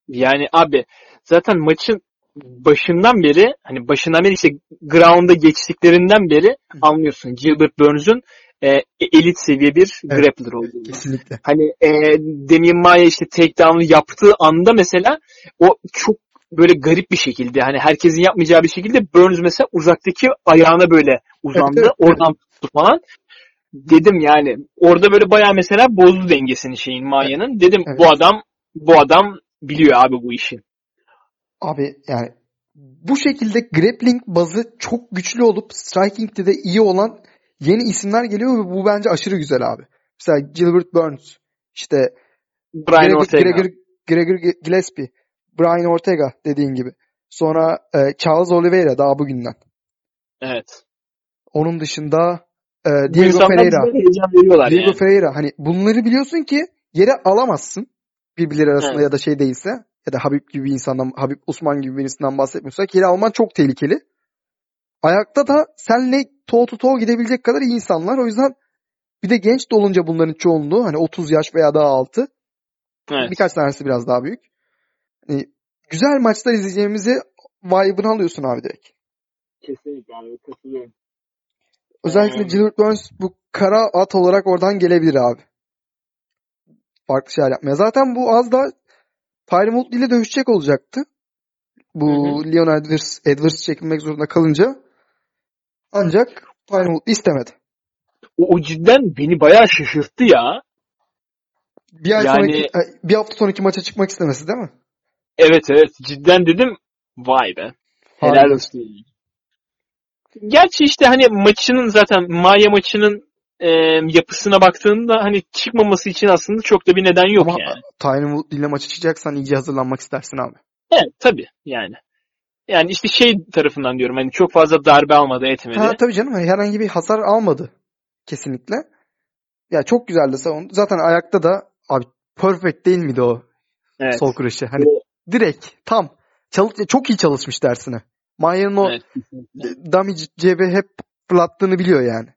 yani abi zaten maçın başından beri hani başından beri işte ground'a geçtiklerinden beri anlıyorsun Gilbert Burns'un e, elit seviye bir Evet. grappler olduğunu. Kesinlikle. Hani e, Demian Maia işte takedown'u yaptığı anda mesela o çok böyle garip bir şekilde hani herkesin yapmayacağı bir şekilde Burns mesela uzaktaki ayağına böyle uzandı. Oradan tuttu falan. Dedim yani orada böyle bayağı mesela bozdu dengesini şeyin Maia'nın. Dedim Evet. bu adam bu adam biliyor abi bu işi. Abi yani bu şekilde grappling bazı çok güçlü olup striking'de de iyi olan yeni isimler geliyor ve bu bence aşırı güzel abi. Mesela Gilbert Burns, işte Brian Gregor, Ortega. Gregor, Gregor Gillespie, Brian Ortega dediğin gibi. Sonra e, Charles Oliveira daha bugünden. Evet. Onun dışında e, Diego Ferreira. Diego yani. Ferreira hani bunları biliyorsun ki yere alamazsın birbirleri arasında Evet. ya da şey değilse ya da Habib gibi bir insandan Habib Usman gibi birisinden bahsetmiyorsak yere alman çok tehlikeli. Ayakta da senle toe to toe gidebilecek kadar iyi insanlar. O yüzden bir de genç de olunca bunların çoğunluğu hani 30 yaş veya daha altı. Evet. Birkaç tanesi biraz daha büyük. Hani güzel maçlar izleyeceğimizi vibe'ını alıyorsun abi direkt. Kesinlikle abi katılıyorum. Özellikle Ee, Gilbert Burns bu kara at olarak oradan gelebilir abi. Farklı şeyler yapmaya. Zaten bu az da Tyron Woodley ile dövüşecek olacaktı. Bu Hı hı. Leon Edwards, Edwards çekilmek zorunda kalınca. Ancak Tyron Woodley istemedi. O, o cidden beni bayağı şaşırttı ya. Bir ay Yani- sonraki, bir hafta sonraki maça çıkmak istemesi değil mi? Evet evet cidden dedim vay be. Helal olsun. Gerçi işte hani maçının zaten Maya maçının e, yapısına baktığında hani çıkmaması için aslında çok da bir neden yok Ama yani. Tyron Woodley ile maça çıkacaksan iyice hazırlanmak istersin abi. Evet tabii yani. Yani işte şey tarafından diyorum hani çok fazla darbe almadı etmedi. Ha, tabii canım herhangi bir hasar almadı. Kesinlikle. Ya çok güzeldi savundu. Zaten ayakta da abi perfect değil miydi o evet. sol kırışı? Hani O- direkt tam çalış çok iyi çalışmış dersine. Maya'nın o evet, kesinlikle. dummy cebi hep fırlattığını biliyor yani.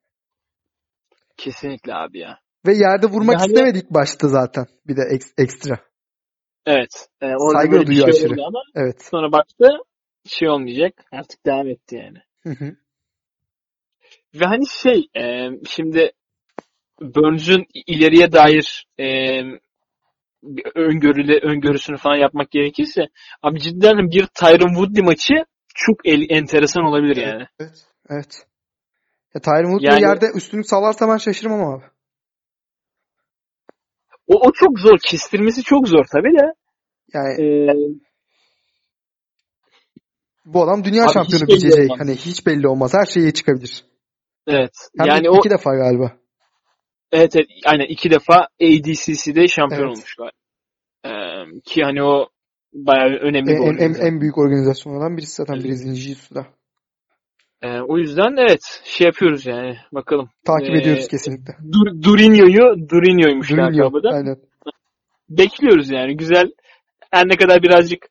Kesinlikle abi ya. Ve yerde vurmak Yani- istemedi ilk başta zaten. Bir de ek- ekstra. Evet. E, orada Saygı böyle bir duyuyor şey aşırı. ama Evet. sonra baktı şey olmayacak. Artık devam etti yani. Hı hı. Ve hani şey e, şimdi Burns'ün ileriye dair e, bir öngörüle, öngörüsünü falan yapmak gerekirse abi cidden bir Tyron Woodley maçı çok el, enteresan olabilir yani. Evet. Evet. Ya Tyron Woodley Yani- yerde üstünlük sağlarsa ben şaşırmam abi. O, o çok zor. Kestirmesi çok zor tabii de. Yani E, bu adam dünya Abi şampiyonu olmaz. Hani hiç belli olmaz. Her şeye çıkabilir. evet. Hem yani de o iki defa galiba. Evet, evet aynen iki defa ADCC'de şampiyon Evet. olmuş galiba. E, ki hani o bayağı önemli En, bir en, en, organizasyon. en büyük organizasyonlardan birisi zaten Evet. Brezilya Jiu-Jitsu'da. E, o yüzden evet şey yapıyoruz yani bakalım. Takip Ee, ediyoruz kesinlikle. Dur, Durinho'yu Durinho'ymuş Durinho. lakabı da. Aynen. Bekliyoruz yani güzel. Her ne kadar birazcık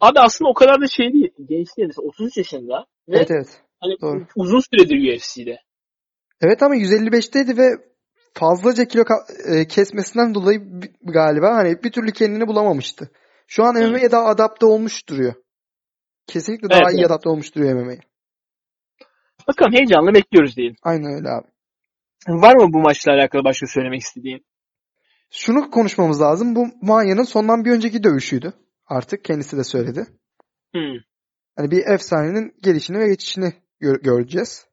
Abi aslında o kadar da şey değil. Genç değil. Mesela 33 yaşında. Ve Evet evet. hani doğru. uzun süredir UFC'de. Evet ama 155'teydi ve fazlaca kilo e, kesmesinden dolayı galiba hani bir türlü kendini bulamamıştı. Şu an Evet. MMA'ye daha adapte olmuş duruyor. Kesinlikle daha Evet, iyi evet. adapte olmuş duruyor MMA'ye. Bakalım heyecanla bekliyoruz diyelim. Aynen öyle abi. Var mı bu maçla alakalı başka söylemek istediğin? Şunu konuşmamız lazım. Bu Manya'nın sondan bir önceki dövüşüydü. Artık kendisi de söyledi. Hmm. Hani bir efsanenin gelişini ve geçişini gör- göreceğiz.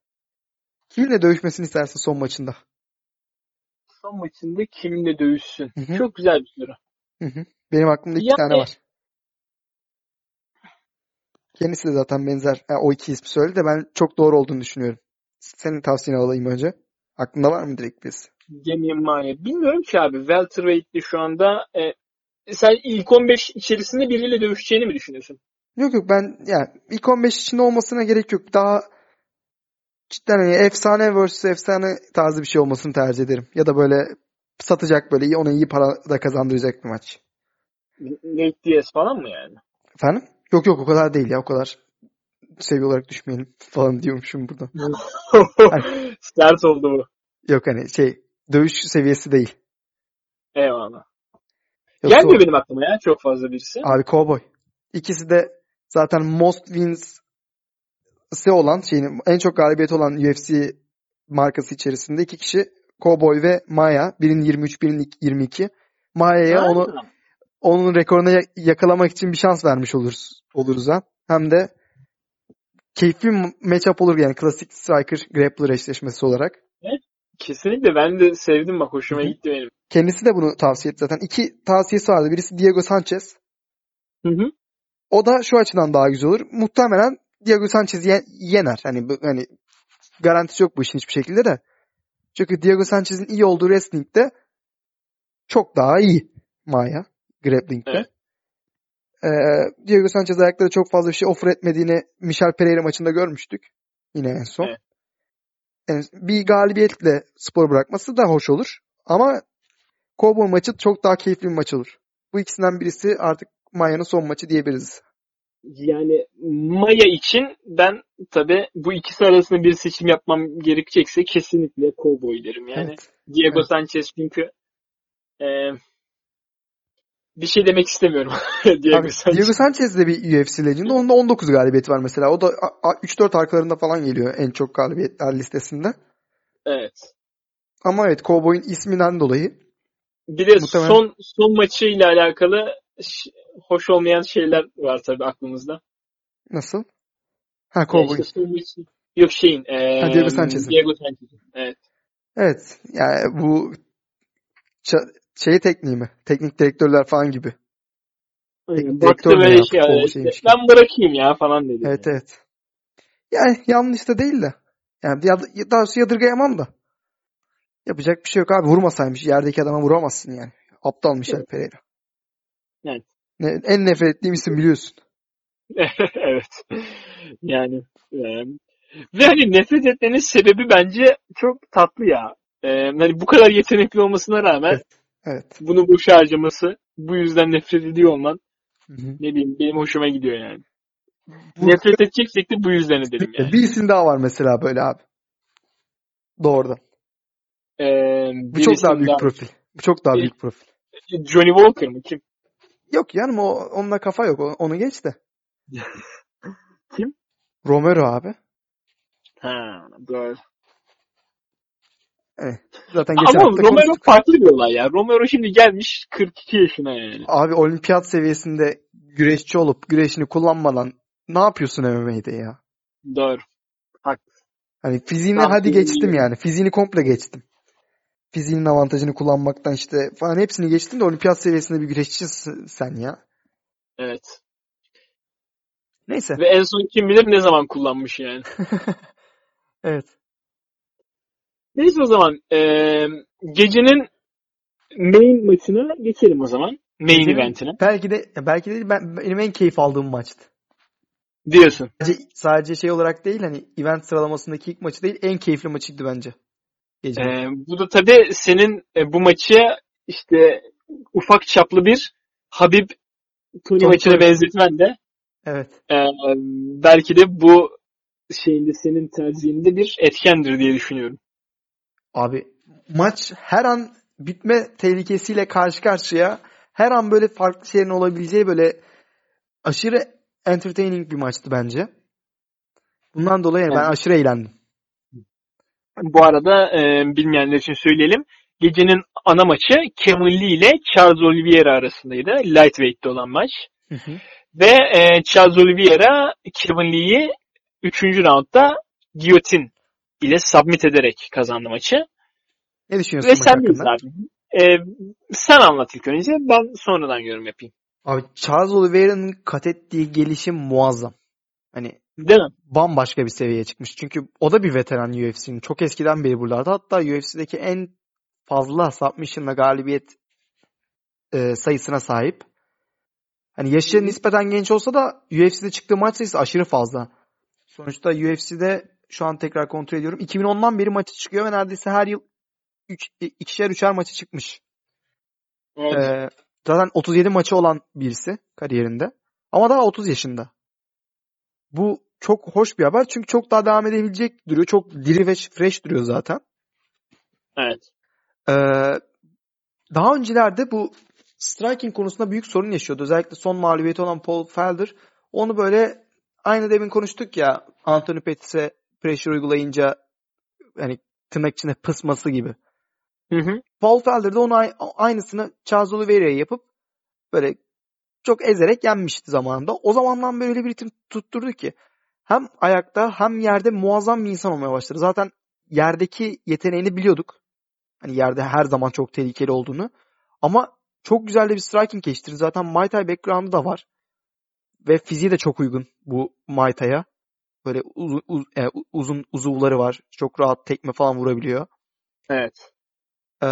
Kiminle dövüşmesini istersin son maçında? Son maçında kiminle dövüşsün? Hı hı. Çok güzel bir soru. Hı hı. Benim aklımda iki Yani- tane var. Kendisi de zaten benzer yani o iki ismi söyledi de ben çok doğru olduğunu düşünüyorum. Senin tavsiyeni alayım önce. Aklında var mı direkt birisi? Demian Maia. Bilmiyorum ki abi. Welterweight'li şu anda e, sen ilk 15 içerisinde biriyle dövüşeceğini mi düşünüyorsun? Yok yok ben yani ilk 15 içinde olmasına gerek yok. Daha cidden hani efsane vs efsane tarzı bir şey olmasını tercih ederim. Ya da böyle satacak böyle iyi- ona iyi para da kazandıracak bir maç. Nate Diaz falan mı yani? Efendim? Yok yok o kadar değil ya o kadar seviye olarak düşmeyelim falan diyormuşum burada. Sert oldu bu. Yok hani şey dövüş seviyesi değil. Eyvallah. Yoksa Gelmiyor o- benim aklıma ya çok fazla birisi. Abi Cowboy. İkisi de zaten most wins olan şeyin en çok galibiyet olan UFC markası içerisinde iki kişi Cowboy ve Maya. Birinin 23, birinin 22. Maya'ya onu onun rekorunu ya- yakalamak için bir şans vermiş oluruz oluruz ha. Hem de keyifli matchup olur yani klasik striker grappler eşleşmesi olarak. Kesinlikle ben de sevdim bak hoşuma Hı hı. gitti benim. Kendisi de bunu tavsiye etti zaten. İki tavsiyesi vardı. Birisi Diego Sanchez. Hı hı. O da şu açıdan daha güzel olur. Muhtemelen Diego Sanchez ye- yener. Hani hani garantisi yok bu işin hiçbir şekilde de. Çünkü Diego Sanchez'in iyi olduğu wrestling'de çok daha iyi Maya grappling'de. Evet. Ee, Diego Sanchez ayakları çok fazla bir şey offer etmediğini Michel Pereira maçında görmüştük. Yine en son. Evet. Yani bir galibiyetle spor bırakması da hoş olur. Ama Cowboy maçı çok daha keyifli bir maç olur. Bu ikisinden birisi artık Maya'nın son maçı diyebiliriz. Yani Maya için ben tabi bu ikisi arasında bir seçim yapmam gerekecekse kesinlikle Cowboy derim. Yani Evet. Diego Evet. Sanchez çünkü e, bir şey demek istemiyorum. Diego Abi, Sanchez. Diego Sanchez de bir UFC legend. Onun da 19 galibiyeti var mesela. O da a- a- 3-4 arkalarında falan geliyor en çok galibiyetler listesinde. Evet. Ama evet Cowboy'un isminden dolayı Bir de Muhtemelen- son son maçıyla alakalı hoş olmayan şeyler var tabi aklımızda. nasıl? Ha E, Cowboy. işte son maçı yok şeyin. E, Ha, Diego Sanchez'in. Diego Sanchez'in. Evet. Evet. Yani bu şey tekniği mi? Teknik direktörler falan gibi. Aynen. Baktı böyle ya, şey, futbol işte, ben bırakayım ya falan dedi. Evet evet. Yani yanlış da değil de. Yani ya, daha doğrusu yadırgayamam da. Yapacak bir şey yok abi. Vurmasaymış. Yerdeki adama vuramazsın yani. Aptal Michel Pereira. Evet. En nefret ettiğim isim biliyorsun. evet. Yani e, ve hani nefret etmenin sebebi bence çok tatlı ya. E, hani bu kadar yetenekli olmasına rağmen Evet. Evet. bunu boş harcaması, bu yüzden nefret ediyor olman Hı hı. ne bileyim benim hoşuma gidiyor yani. Bu- Nefret edeceksek de bu yüzden edelim yani. Bir isim daha var mesela böyle abi. Doğrudan. E, Bu çok daha büyük profil. Bu çok daha Bir- büyük profil. Johnny Walker mı? Kim? Yok yani o onunla kafa yok. Onu geç de. Kim? Romero abi. Ha, doğru. Zaten geçen Ama hafta Romero konuştuk. farklı bir olay ya. Romero şimdi gelmiş 42 yaşına yani. Abi olimpiyat seviyesinde güreşçi olup güreşini kullanmadan ne yapıyorsun MMA'de ya? Doğru. Hani fiziğini Tamam, hadi geçtim yani. Fiziğini komple geçtim. Fiziğinin avantajını kullanmaktan işte falan hepsini geçtim de olimpiyat seviyesinde bir güreşçisin sen ya. Evet. Neyse. Ve en son kim bilir ne zaman kullanmış yani. Evet. Neyse o zaman eee, gecenin main maçına geçelim o zaman. Main Gecenin- eventine. Belki de belki de ben, benim en keyif aldığım maçtı. Diyorsun. Sadece, sadece şey olarak değil hani event sıralamasındaki ilk maçı değil en keyifli maçıydı bence. Gece. Eee, bu da tabii senin e, bu maçı işte ufak çaplı bir Habib Tony maçına benzetmen de Evet. eee, belki de bu şeyinde senin tercihinde bir etkendir diye düşünüyorum. Abi maç her an bitme tehlikesiyle karşı karşıya. Her an böyle farklı şeylerin olabileceği böyle aşırı entertaining bir maçtı bence. Bundan dolayı ben Evet. aşırı eğlendim. Bu arada e, bilmeyenler için söyleyelim. Gecenin ana maçı Kevin Lee ile Charles Oliveira arasındaydı. Lightweight'te olan maç. Ve e, Charles Oliveira Kevin Lee'yi 3. roundda giyotin ile submit ederek kazandı maçı. Ne düşünüyorsun Ve sen hakkında? abi? E, sen anlat ilk önce. Ben sonradan yorum yapayım. Abi Charles Oliveira'nın kat ettiği gelişim muazzam. Hani Değil mi? bambaşka bir seviyeye çıkmış. Çünkü o da bir veteran UFC'nin. Çok eskiden beri buralarda. Hatta UFC'deki en fazla submission'la galibiyet e, sayısına sahip. Hani yaşı nispeten genç olsa da UFC'de çıktığı maç sayısı aşırı fazla. Sonuçta UFC'de şu an tekrar kontrol ediyorum. 2010'dan beri maçı çıkıyor ve neredeyse her yıl üç, ikişer üçer maçı çıkmış. Evet. Ee, zaten 37 maçı olan birisi kariyerinde. Ama daha 30 yaşında. Bu çok hoş bir haber çünkü çok daha devam edebilecek duruyor. Çok diri ve fresh duruyor zaten. evet. Ee, daha öncelerde bu striking konusunda büyük sorun yaşıyordu. Özellikle son mağlubiyeti olan Paul Felder. Onu böyle aynı demin konuştuk ya Anthony Pettis'e pressure uygulayınca yani tırnak içinde pısması gibi. Hı hı. Paul Felder de onu ay- aynısını Charles Oliveira'ya yapıp böyle çok ezerek yenmişti zamanında. O zamandan böyle bir ritim tutturdu ki hem ayakta hem yerde muazzam bir insan olmaya başladı. Zaten yerdeki yeteneğini biliyorduk. Hani yerde her zaman çok tehlikeli olduğunu. Ama çok güzel de bir striking geçtirdi. Zaten Muay Thai background'ı da var. Ve fiziği de çok uygun bu Muay Thai'ya. Böyle uzun, uz- e, uzun uzuvları var. Çok rahat tekme falan vurabiliyor. Evet. Ee,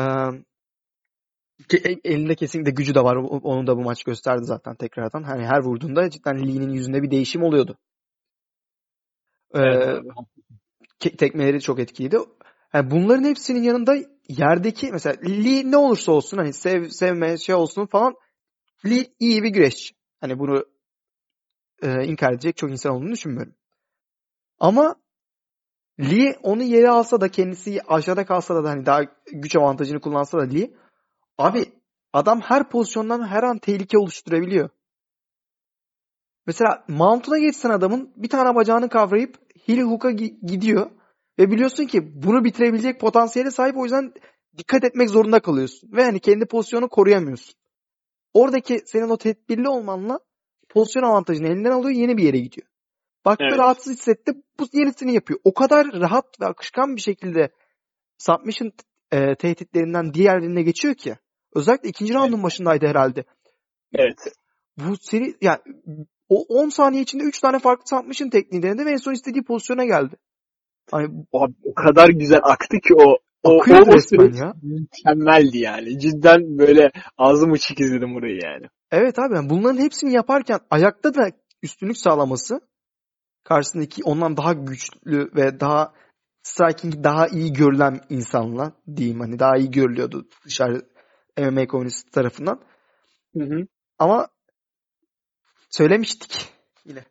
elinde kesinlikle gücü de var. Onu da bu maç gösterdi zaten tekrardan. Hani her vurduğunda cidden Lee'nin yüzünde bir değişim oluyordu. Ee, Evet ke- tekmeleri çok etkiliydi. Yani bunların hepsinin yanında yerdeki mesela Lee ne olursa olsun hani sev sevme şey olsun falan Lee iyi bir güreşçi. Hani bunu e, inkar edecek çok insan olduğunu düşünmüyorum. Ama Lee onu yere alsa da kendisi aşağıda kalsa da hani daha güç avantajını kullansa da Lee abi adam her pozisyondan her an tehlike oluşturabiliyor. Mesela mount'una geçsen adamın bir tane bacağını kavrayıp heel hook'a gi- gidiyor ve biliyorsun ki bunu bitirebilecek potansiyele sahip o yüzden dikkat etmek zorunda kalıyorsun ve hani kendi pozisyonu koruyamıyorsun. Oradaki senin o tedbirli olmanla pozisyon avantajını elinden alıyor yeni bir yere gidiyor. Baktı Evet. rahatsız hissetti bu yenisini yapıyor. O kadar rahat ve akışkan bir şekilde submission e, tehditlerinden diğerlerine geçiyor ki. Özellikle ikinci roundun başındaydı herhalde. Evet. Bu seri yani o 10 saniye içinde 3 tane farklı submission tekniği denedi ve en son istediği pozisyona geldi. Hani Abi, o kadar güzel aktı ki o o, Akıyordu o, o süreç ya. mükemmeldi yani. Cidden böyle ağzım açık izledim burayı yani. Evet abi yani bunların hepsini yaparken ayakta da üstünlük sağlaması karşısındaki ondan daha güçlü ve daha striking daha iyi görülen insanla diyeyim hani daha iyi görülüyordu dışarı MMA komünist tarafından. Hı hı. Ama söylemiştik yine.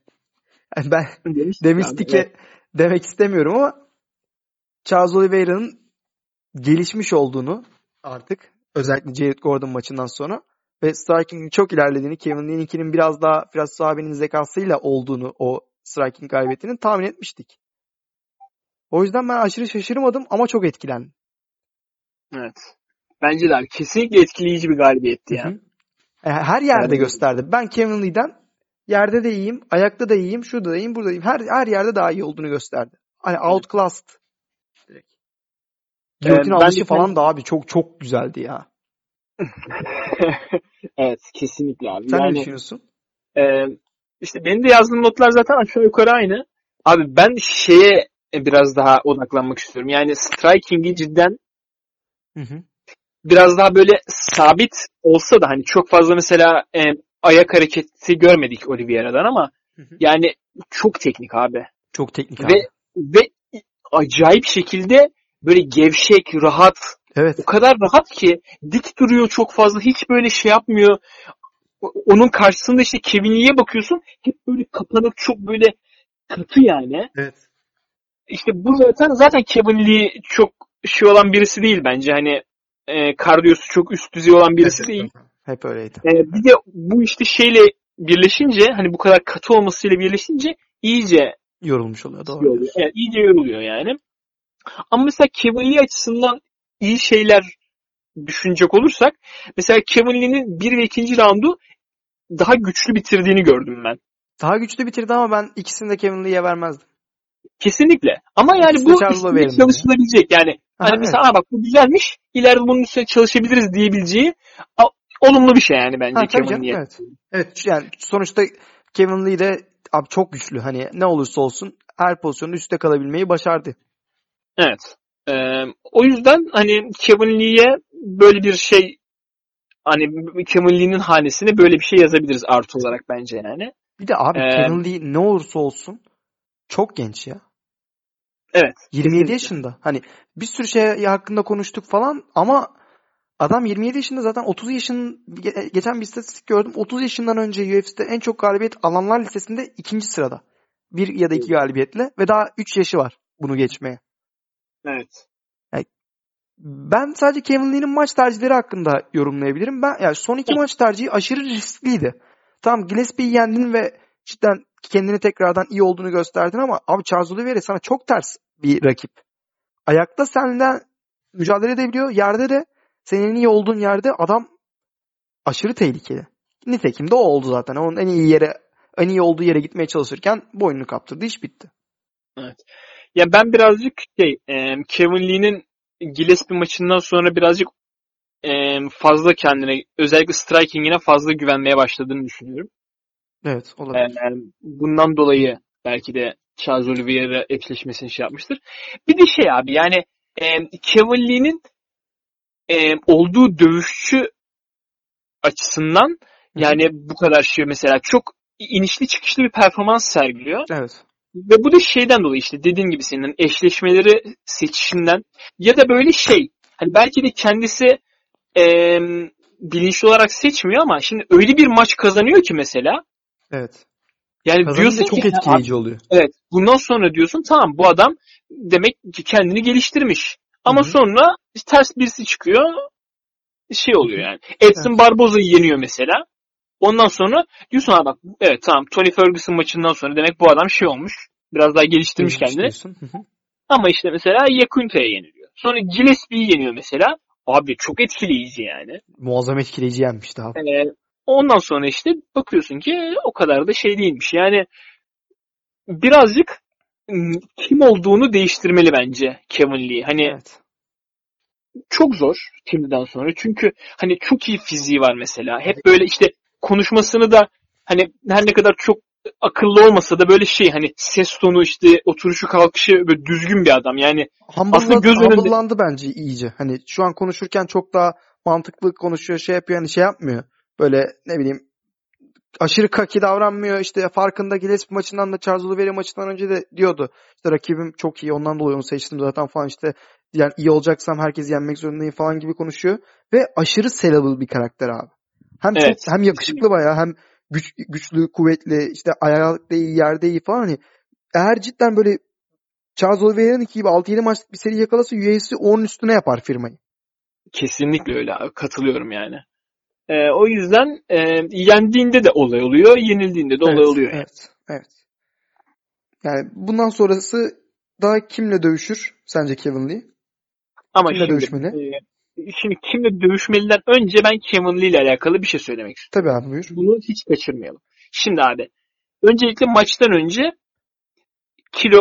Yani ben Demiştik, demiştik ki abi. demek istemiyorum ama Charles Oliveira'nın gelişmiş olduğunu artık özellikle Jared Gordon maçından sonra ve striking'in çok ilerlediğini Kevin Lee'ninkinin biraz daha Firas Sahabe'nin zekasıyla olduğunu o striking galibiyetinin tahmin etmiştik. O yüzden ben aşırı şaşırmadım ama çok etkilendim. Evet. Bence de abi kesinlikle etkileyici bir galibiyetti yani. E, Her yerde Yani- gösterdi. Ben Kevin Lee'den yerde de iyiyim, ayakta da iyiyim, şurada da iyiyim, burada da iyiyim. Her, her yerde daha iyi olduğunu gösterdi. Hani outclassed. Direkt. Giyotin Ee, alışı falan da abi çok çok güzeldi ya. evet kesinlikle abi. Sen ne yani düşünüyorsun? e, işte benim de yazdığım notlar zaten aşağı yukarı aynı. Abi ben şeye biraz daha odaklanmak istiyorum. Yani striking'i cidden Hı hı. biraz daha böyle sabit olsa da hani çok fazla mesela e, ayak hareketi görmedik Oliveira'dan ama Hı hı. yani çok teknik abi. Çok teknik Ve abi. ve acayip şekilde böyle gevşek, rahat, Evet. o kadar rahat ki dik duruyor çok fazla hiç böyle şey yapmıyor. Onun karşısında işte Kevin Lee'ye bakıyorsun hep böyle kapanık çok böyle katı yani. Evet. işte bu zaten zaten Kevin Lee çok şey olan birisi değil bence. Hani e, kardiyosu çok üst düzey olan birisi değil. Hep öyleydi. E, bir de bu işte şeyle birleşince hani bu kadar katı olmasıyla birleşince iyice Yorulmuş oluyor doğru. oluyor. Evet, iyice yoruluyor yani. Ama mesela Kevin Lee açısından iyi şeyler düşünecek olursak mesela Kevin Lee'nin 1 ve 2. roundu daha güçlü bitirdiğini gördüm ben. Daha güçlü bitirdi ama ben ikisini de Kevin Lee'ye vermezdim. Kesinlikle. Ama yani İkisini bu üstüne çalışılabilecek. Yani Aha, hani mesela "Aa bak bu güzelmiş. İleride bunun üstüne çalışabiliriz diyebileceği olumlu bir şey yani bence Ha, Kevin canım, Lee'ye. evet. Evet yani sonuçta Kevin Lee de abi çok güçlü. Hani ne olursa olsun her pozisyonda üstte kalabilmeyi başardı. Evet. Ee, o yüzden hani Kevin Lee'ye böyle bir şey hani Kevin Lee'nin hanesine böyle bir şey yazabiliriz artı olarak bence yani. Bir de abi Ee, Kevin Lee ne olursa olsun çok genç ya. Evet. 27 kesinlikle. yaşında. Hani bir sürü şey hakkında konuştuk falan ama adam 27 yaşında zaten 30 yaşın ge- geçen bir istatistik gördüm. 30 yaşından önce UFC'de en çok galibiyet alanlar listesinde ikinci sırada. Bir ya da iki galibiyetle ve daha 3 yaşı var bunu geçmeye. Evet. Ben sadece Kevin Lee'nin maç tercihleri hakkında yorumlayabilirim. Ben yani son iki maç tercihi aşırı riskliydi. Tamam Gillespie'yi yendin ve cidden kendini tekrardan iyi olduğunu gösterdin ama abi Charles Oliveira sana çok ters bir rakip. Ayakta senden mücadele edebiliyor. Yerde de senin iyi olduğun yerde adam aşırı tehlikeli. Nitekim de o oldu zaten. Onun en iyi yere en iyi olduğu yere gitmeye çalışırken boynunu kaptırdı. iş bitti. Ya ben birazcık şey Kevin Lee'nin Gillespie maçından sonra birazcık fazla kendine özellikle striking'ine fazla güvenmeye başladığını düşünüyorum. Evet olabilir. E, bundan dolayı belki de Charles Oliveira eşleşmesini şey yapmıştır. Bir de şey abi yani Kevin Lee'nin e, olduğu dövüşçü açısından yani bu kadar şey mesela çok inişli çıkışlı bir performans sergiliyor. Evet. Ve bu da şeyden dolayı işte dediğin gibi senin eşleşmeleri seçişinden ya da böyle şey hani belki de kendisi e, bilinçli olarak seçmiyor ama şimdi öyle bir maç kazanıyor ki mesela Evet. yani Kazanınca diyorsun çok ki etkileyici oluyor. evet bundan sonra diyorsun tamam bu adam demek ki kendini geliştirmiş. Ama Hı hı. sonra ters birisi çıkıyor şey oluyor yani. Edson Barboza'yı yeniyor mesela. Ondan sonra diyorsun ha bak evet tamam Tony Ferguson maçından sonra demek bu adam şey olmuş. Biraz daha geliştirmiş kendini. Ama işte mesela Yakunta'ya yeniliyor. Sonra Gillespie'yi yeniyor mesela. Abi çok etkileyici yani. Muazzam etkileyici yenmişti abi. Ee, ondan sonra işte bakıyorsun ki o kadar da şey değilmiş. Yani birazcık kim olduğunu değiştirmeli bence Kevin Lee. Hani Evet. çok zor şimdiden sonra. Çünkü hani çok iyi fiziği var mesela. Hep böyle işte konuşmasını da hani her ne kadar çok akıllı olmasa da böyle şey hani ses tonu işte oturuşu kalkışı böyle düzgün bir adam. Yani Humble'la, Aslında göz önünde- bence iyice. Hani şu an konuşurken çok daha mantıklı konuşuyor, şey yapıyor, hani şey yapmıyor. Böyle ne bileyim aşırı kaki davranmıyor. İşte farkında Gillespie maçından da Charles Oliveira maçından önce de diyordu. İşte rakibim çok iyi ondan dolayı onu seçtim zaten falan işte yani iyi olacaksam herkesi yenmek zorundayım falan gibi konuşuyor. Ve aşırı sellable bir karakter abi. Hem Evet, çok hem yakışıklı bayağı hem güç, güçlü, kuvvetli, işte ayakta iyi, yerde iyi falan hani eğer cidden böyle Charles Oliveira'nın gibi 6-7 maçlık bir seri yakalasa UFC 10'un üstüne yapar firmayı. kesinlikle öyle abi, katılıyorum yani. Ee, o yüzden e, yendiğinde de olay oluyor, yenildiğinde de olay evet, oluyor. Evet, evet. Yani bundan sonrası daha kimle dövüşür sence Kevin Lee? Ama kimle şimdi, dövüşmeli? e, şimdi kimle dövüşmeliler önce ben Kevin Lee ile alakalı bir şey söylemek istiyorum. Tabii abi buyur. Bunu hiç kaçırmayalım. Şimdi abi öncelikle maçtan önce kilo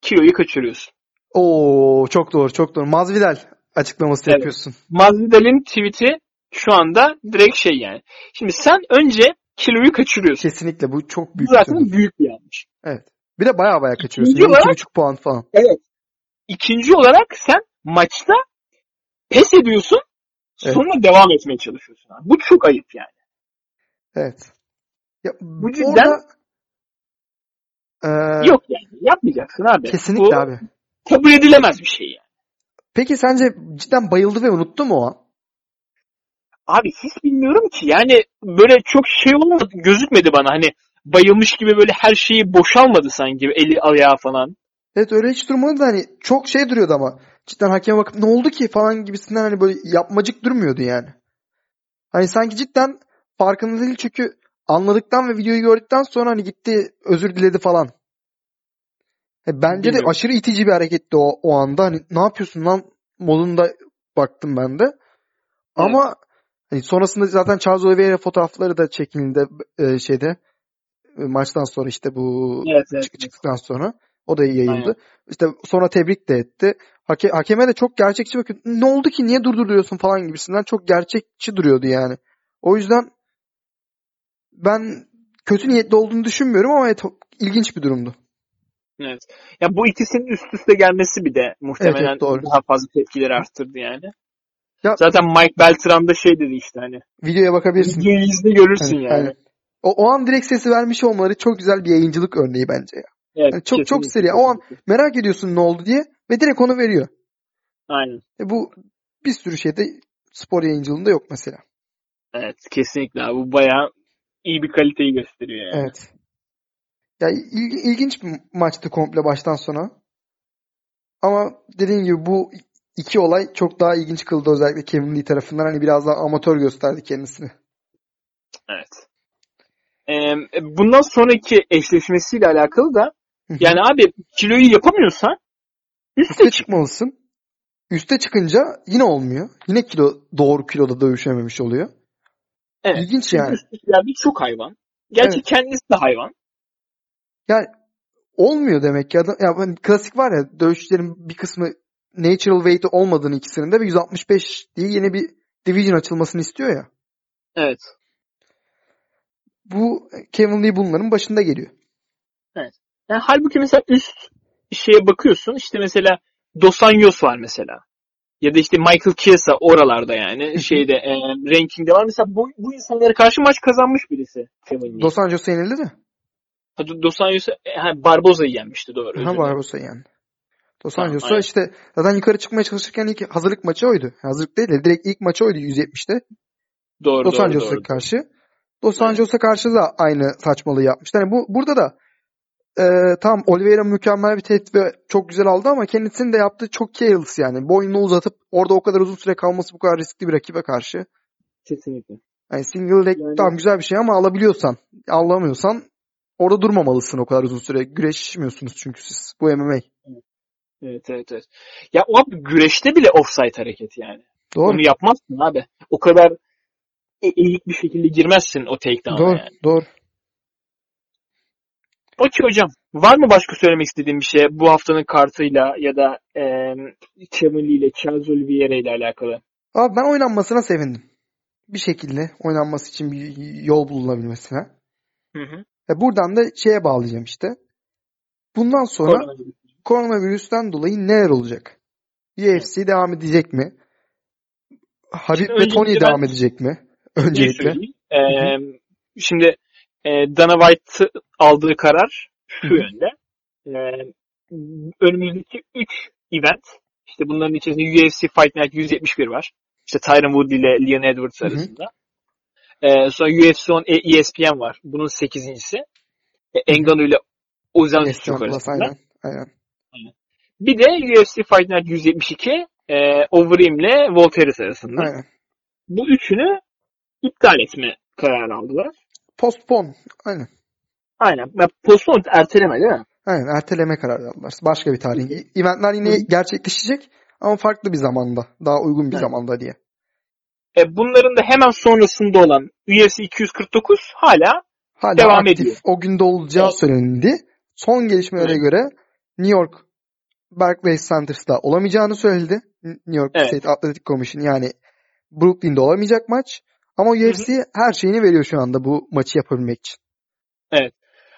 kiloyu kaçırıyorsun. Oo çok doğru çok doğru. Masvidal açıklaması Evet. yapıyorsun. Masvidal'in tweet'i şu anda direkt şey yani. Şimdi sen önce kiloyu kaçırıyorsun. Kesinlikle bu çok Bu büyük bir zaten büyük bir yanlış. Bir de baya baya kaçırıyorsun. İkinci olarak- 2,5 puan falan. İkinci olarak sen maçta pes ediyorsun sonra devam etmeye çalışıyorsun. abi. Bu çok ayıp yani. Evet. Ya, Bu cidden- orada Ee, Yok yani yapmayacaksın abi. kesinlikle Bu abi. kabul edilemez bir şey yani. Peki sence cidden bayıldı ve unuttu mu o an? Abi hiç bilmiyorum ki yani böyle çok şey olmadı gözükmedi bana hani bayılmış gibi böyle her şeyi boşalmadı sanki eli ayağı falan. Evet öyle hiç durmadı da hani çok şey duruyordu ama. Cidden hakeme bakıp ne oldu ki falan gibisinden hani böyle yapmacık durmuyordu yani. Hani sanki cidden farkında değil çünkü anladıktan ve videoyu gördükten sonra hani gitti özür diledi falan. E, bence de Bilmiyorum. aşırı itici bir hareketti o, o anda. Hani ne yapıyorsun lan modunda baktım ben de. Ama hani sonrasında zaten Charles Oliveira fotoğrafları da çekildi e, şeyde e, maçtan sonra işte bu Evet, evet. çık- çıktıktan sonra o da yayıldı. Aynen. İşte sonra tebrik de etti. Hake, hakeme de çok gerçekçi bakıyor. Ne oldu ki niye durduruyorsun falan gibisinden çok gerçekçi duruyordu yani. O yüzden ben kötü niyetli olduğunu düşünmüyorum ama evet ilginç bir durumdu. Evet. Ya bu ikisinin üst üste gelmesi bir de muhtemelen Evet, doğru. daha fazla tepkileri arttırdı yani. Ya- Zaten Mike Beltran da şey dedi işte hani. Videoya bakabilirsin. Videoyu izle görürsün Hani- yani. aynen. O, o an direkt sesi vermiş olmaları çok güzel bir yayıncılık örneği bence ya. Evet, Yani çok- çok seri. O an-. Merak ediyorsun ne oldu diye ve direkt onu veriyor. Aynen. E bu bir sürü şeyde spor yayıncılığında yok mesela. Evet kesinlikle abi. Bu bayağı iyi bir kaliteyi gösteriyor yani. Evet. Ya il- ilginç bir maçtı komple baştan sona. Ama dediğim gibi bu iki olay çok daha ilginç kıldı özellikle Kevin Lee tarafından. Hani biraz daha amatör gösterdi kendisini. Evet. Ee, bundan sonraki eşleşmesiyle alakalı da yani abi kiloyu yapamıyorsan üste Üste çık. çıkmalısın. Üste çıkınca yine olmuyor. Yine kilo doğru kiloda dövüşememiş oluyor. Evet. İlginç yani. üsttekiler çok hayvan. Gerçi Evet. kendisi de hayvan. Yani olmuyor demek ya. Ya hani klasik var ya dövüşçülerin bir kısmı natural weight olmadığını ikisinin de ve 165 diye yeni bir division açılmasını istiyor ya. Evet. Bu Kevin Lee bunların başında geliyor. Yani halbuki mesela üst şeye bakıyorsun işte mesela Dos Anjos var mesela. Ya da işte Michael Chiesa oralarda yani şeyde e, rankingde var. Mesela bu, bu insanlara karşı maç kazanmış birisi. Dos Anjos'a yenildi de. Ha, Dos Anjos e, ha, Barboza'yı yenmişti doğru. Ha. Barbosa yani. Dos Anjos'a aynen. işte zaten yukarı çıkmaya çalışırken ilk hazırlık maçı oydu. Hazırlık değil de direkt ilk maçı oydu 170'te. Doğru Anjos'a doğru. karşı. Dos Aynen. Anjos'a karşı da aynı saçmalığı yapmıştı. Yani bu burada da e, tam Oliveira mükemmel bir tehdit ve çok güzel aldı ama kendisinin de yaptığı çok careless yani. Boynunu uzatıp orada o kadar uzun süre kalması bu kadar riskli bir rakibe karşı. Kesinlikle. Yani single leg Yani- tamam güzel bir şey ama alabiliyorsan, alamıyorsan orada durmamalısın o kadar uzun süre. Güreşmiyorsunuz çünkü siz. Bu MMA. Evet evet evet. Ya o abi güreşte bile offside hareketi yani. Doğru. Onu yapmazsın abi. O kadar e- eğik bir şekilde girmezsin o takedown'a Doğru. yani. Doğru. Okey hocam. Var mı başka söylemek istediğim bir şey bu haftanın kartıyla ya da e, Lee ile Charles Oliveira ile alakalı? Abi ben oynanmasına sevindim. Bir şekilde oynanması için bir yol bulunabilmesine. Hı hı. E buradan da şeye bağlayacağım işte. Bundan sonra Koronavirüs. Koronavirüsten dolayı neler olacak? UFC devam edecek mi? Habib ve Tony devam edecek mi? Neyi Öncelikle. söyleyeyim? E, şimdi e, Dana White aldığı karar şu yönde. E, önümüzdeki 3 event işte bunların içerisinde UFC Fight Night 171 var. İşte Tyron Woodley ile Leon Edwards arasında. E, sonra UFC on ESPN var. Bunun 8.si. E, Engano ile Ozan Küçük Plus arasında. aynen. Aynen. Bir de UFC Fight Night 172 e, Overeem ile Volteris arasında. Aynen. Bu üçünü iptal etme kararı aldılar. Postpone. Aynen. Aynen. Ya, Postpone erteleme değil mi? Aynen. Erteleme kararı aldılar. Başka bir tarih. Eventler yine gerçekleşecek ama farklı bir zamanda. Daha uygun bir Evet. zamanda diye. E, bunların da hemen sonrasında olan UFC 249 hala Hala Devam aktif ediyor. o günde olacağı Evet. söylendi. Son gelişmelere Evet. göre New York Barclays Centers'ta olamayacağını söyledi. New York Evet. State Athletic Commission yani Brooklyn'de olamayacak maç. Ama UFC her şeyini veriyor şu anda bu maçı yapabilmek için.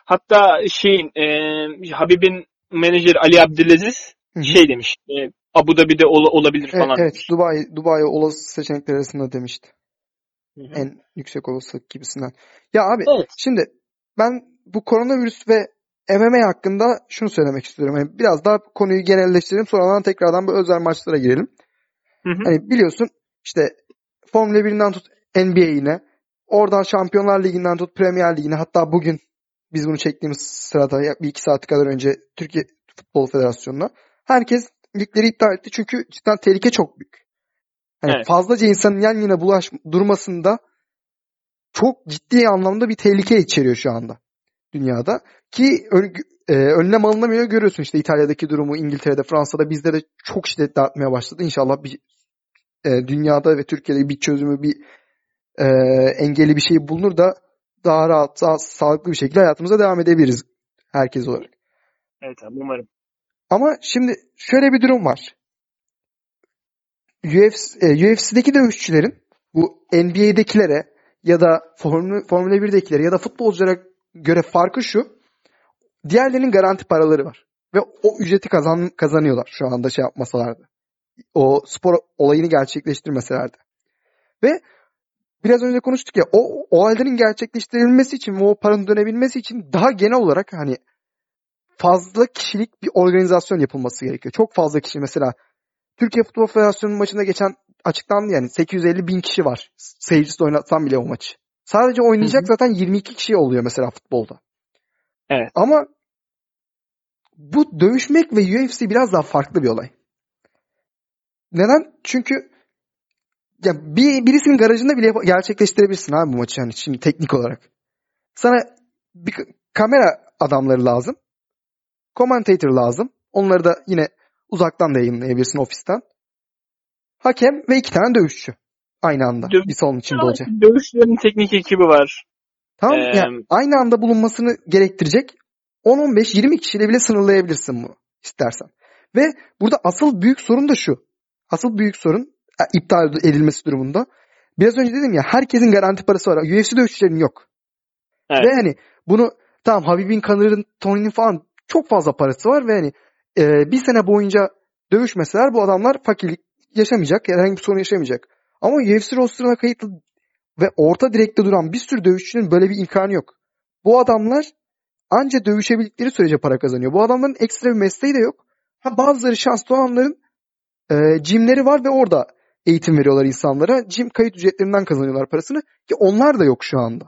hatta şeyin e, Habib'in menajeri Ali Abdülaziz Hı hı. şey demiş. E, Abu Dhabi'de ol- olabilir Evet, falan evet demiş. Dubai, Dubai olası seçenekler arasında demişti. Hı hı. En yüksek olasılık gibisinden. Ya abi Evet. şimdi ben bu koronavirüs ve MMA hakkında şunu söylemek istiyorum. Yani biraz daha konuyu genelleştirelim sonradan tekrardan bu özel maçlara girelim. Hı hı. Hani biliyorsun işte Formula 1'inden tut NBA'ine, oradan Şampiyonlar Ligi'nden tut Premier Ligi'ne hatta bugün biz bunu çektiğimiz sırada bir iki saat kadar önce Türkiye Futbol Federasyonu'na. Herkes ligleri iptal etti çünkü cidden tehlike çok büyük. Hani Evet. fazlaca insanın yan yana bulaş durmasında çok ciddi anlamda bir tehlike içeriyor şu anda dünyada. Ki ön, e, önlem alınamıyor görüyorsun işte İtalya'daki durumu, İngiltere'de, Fransa'da bizde de çok şiddetli artmaya başladı. İnşallah bir e, dünyada ve Türkiye'de bir çözümü, bir e, engeli bir şey bulunur da daha rahat, daha sağlıklı bir şekilde hayatımıza devam edebiliriz herkes olarak. Evet abi umarım. Ama şimdi şöyle bir durum var. UFC, e, UFC'deki dövüşçülerin bu NBA'dekilere ya da Formula, Formula 1'dekilere ya da futbolculara göre farkı şu. Diğerlerinin garanti paraları var. Ve o ücreti kazan, kazanıyorlar şu anda şey yapmasalardı. O spor olayını gerçekleştirmeselerdi. Ve biraz önce konuştuk ya o olayların gerçekleştirilmesi için ve o paranın dönebilmesi için daha genel olarak hani fazla kişilik bir organizasyon yapılması gerekiyor. Çok fazla kişi mesela Türkiye Futbol Federasyonu'nun maçında geçen açıklandı yani 850 bin kişi var. Seyircisiz oynatsam bile o maçı. Sadece oynayacak zaten 22 kişi oluyor mesela futbolda. Evet. Ama bu dövüşmek ve UFC biraz daha farklı bir olay. Neden? Çünkü ya bir, birisinin garajında bile gerçekleştirebilirsin abi bu maçı yani şimdi teknik olarak. Sana bir kamera adamları lazım. Commentator lazım. Onları da yine uzaktan da yayınlayabilirsin ofisten. Hakem ve iki tane dövüşçü. Aynı anda. Dövüş- bir salon içinde olacak. Dövüşçülerin teknik ekibi var. Tamam Ee, yani aynı anda bulunmasını gerektirecek 10-15-20 kişiyle bile sınırlayabilirsin bunu istersen. Ve burada asıl büyük sorun da şu. Asıl büyük sorun e, iptal edilmesi durumunda. Biraz önce dedim ya herkesin garanti parası var. UFC dövüşçülerinin yok. Evet. Ve hani bunu tamam Habib'in, Connor'ın, Tony'nin falan çok fazla parası var ve hani e, bir sene boyunca dövüşmeseler bu adamlar fakirlik yaşamayacak, herhangi bir sorun yaşamayacak. Ama UFC rosterına kayıtlı ve orta direkte duran bir sürü dövüşçünün böyle bir imkanı yok. Bu adamlar anca dövüşebildikleri sürece para kazanıyor. Bu adamların ekstra bir mesleği de yok. Ha bazıları şanslı olanların e, jimleri var ve orada eğitim veriyorlar insanlara. Jim kayıt ücretlerinden kazanıyorlar parasını ki onlar da yok şu anda.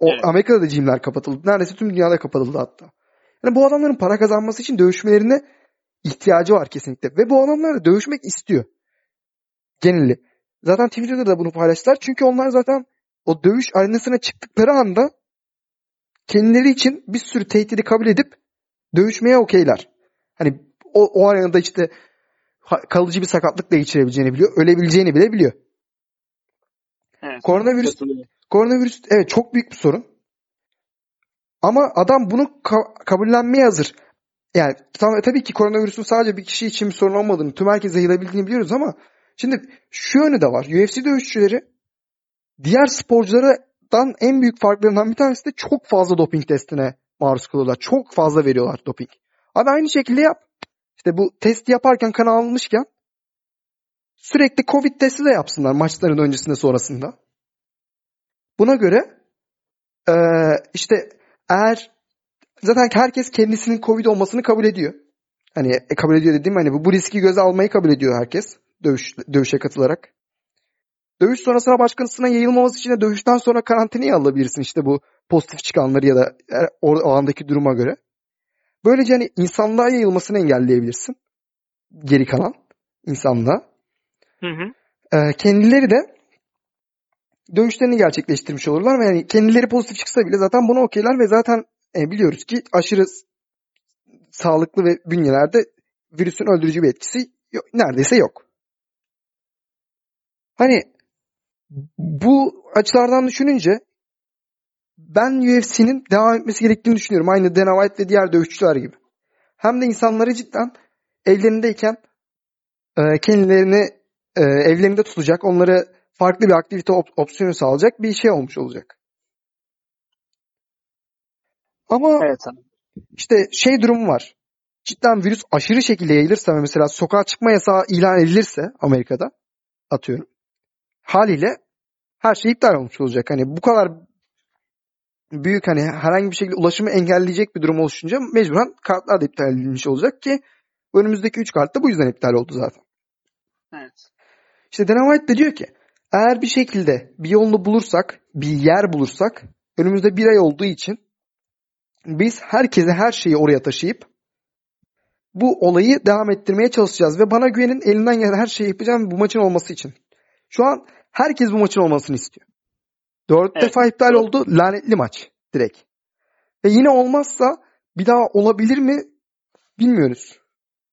O Evet. Amerika'da da jimler kapatıldı. Neredeyse tüm dünyada kapatıldı hatta. Yani bu adamların para kazanması için dövüşmelerine ihtiyacı var kesinlikle. Ve bu adamlar da dövüşmek istiyor. Geneli. Zaten Twitter'da da bunu paylaştılar. Çünkü onlar zaten o dövüş arenasına çıktıkları anda kendileri için bir sürü tehdidi kabul edip dövüşmeye okeyler. Hani o, o arenada işte kalıcı bir sakatlık da geçirebileceğini biliyor. Ölebileceğini bile biliyor. Evet. Koronavirüs. Koronavirüs evet çok büyük bir sorun. Ama adam bunu ka- kabullenmeye hazır. Yani tam, tabii ki koronavirüsün sadece bir kişi için bir sorun olmadığını, tüm herkese yayılabildiğini biliyoruz ama şimdi şu yönü de var. UFC dövüşçüleri diğer sporculardan en büyük farklarından bir tanesi de çok fazla doping testine maruz kalıyorlar. Çok fazla veriyorlar doping. Abi aynı şekilde yap. İşte bu testi yaparken kan almışken sürekli Covid testi de yapsınlar maçların öncesinde sonrasında. Buna göre eee, işte eğer zaten herkes kendisinin Covid olmasını kabul ediyor. Hani e, kabul ediyor dediğim hani bu, bu riski göze almayı kabul ediyor herkes dövüş, dövüşe katılarak. Dövüş sonrasına başkasına yayılmaması için de dövüşten sonra karantinaya alabilirsin işte bu pozitif çıkanları ya da e, o, andaki duruma göre. Böylece hani insanlığa yayılmasını engelleyebilirsin. Geri kalan insanlığa. Hı hı. Ee, kendileri de dövüşlerini gerçekleştirmiş olurlar ve yani kendileri pozitif çıksa bile zaten buna okeyler ve zaten e, biliyoruz ki aşırı sağlıklı ve bünyelerde virüsün öldürücü bir etkisi yok, neredeyse yok. Hani bu açılardan düşününce ben UFC'nin devam etmesi gerektiğini düşünüyorum. Aynı Dana White ve diğer dövüşçüler gibi. Hem de insanları cidden evlerindeyken e, kendilerini e, evlerinde tutacak, onları farklı bir aktivite op- opsiyonu sağlayacak bir şey olmuş olacak. Ama Evet abi. işte şey durumu var. Cidden virüs aşırı şekilde yayılırsa ve mesela sokağa çıkma yasağı ilan edilirse Amerika'da atıyorum. Haliyle her şey iptal olmuş olacak. Hani bu kadar büyük hani herhangi bir şekilde ulaşımı engelleyecek bir durum oluşunca mecburen kartlar da iptal edilmiş olacak ki önümüzdeki 3 kart da bu yüzden iptal oldu zaten. Evet. İşte Dana White de diyor ki eğer bir şekilde bir yolunu bulursak, bir yer bulursak önümüzde bir ay olduğu için biz herkese her şeyi oraya taşıyıp bu olayı devam ettirmeye çalışacağız ve bana güvenin elinden gelen her şeyi yapacağım bu maçın olması için. Şu an herkes bu maçın olmasını istiyor. Dört Evet. defa iptal oldu. Lanetli maç direkt. Ve yine olmazsa bir daha olabilir mi bilmiyoruz.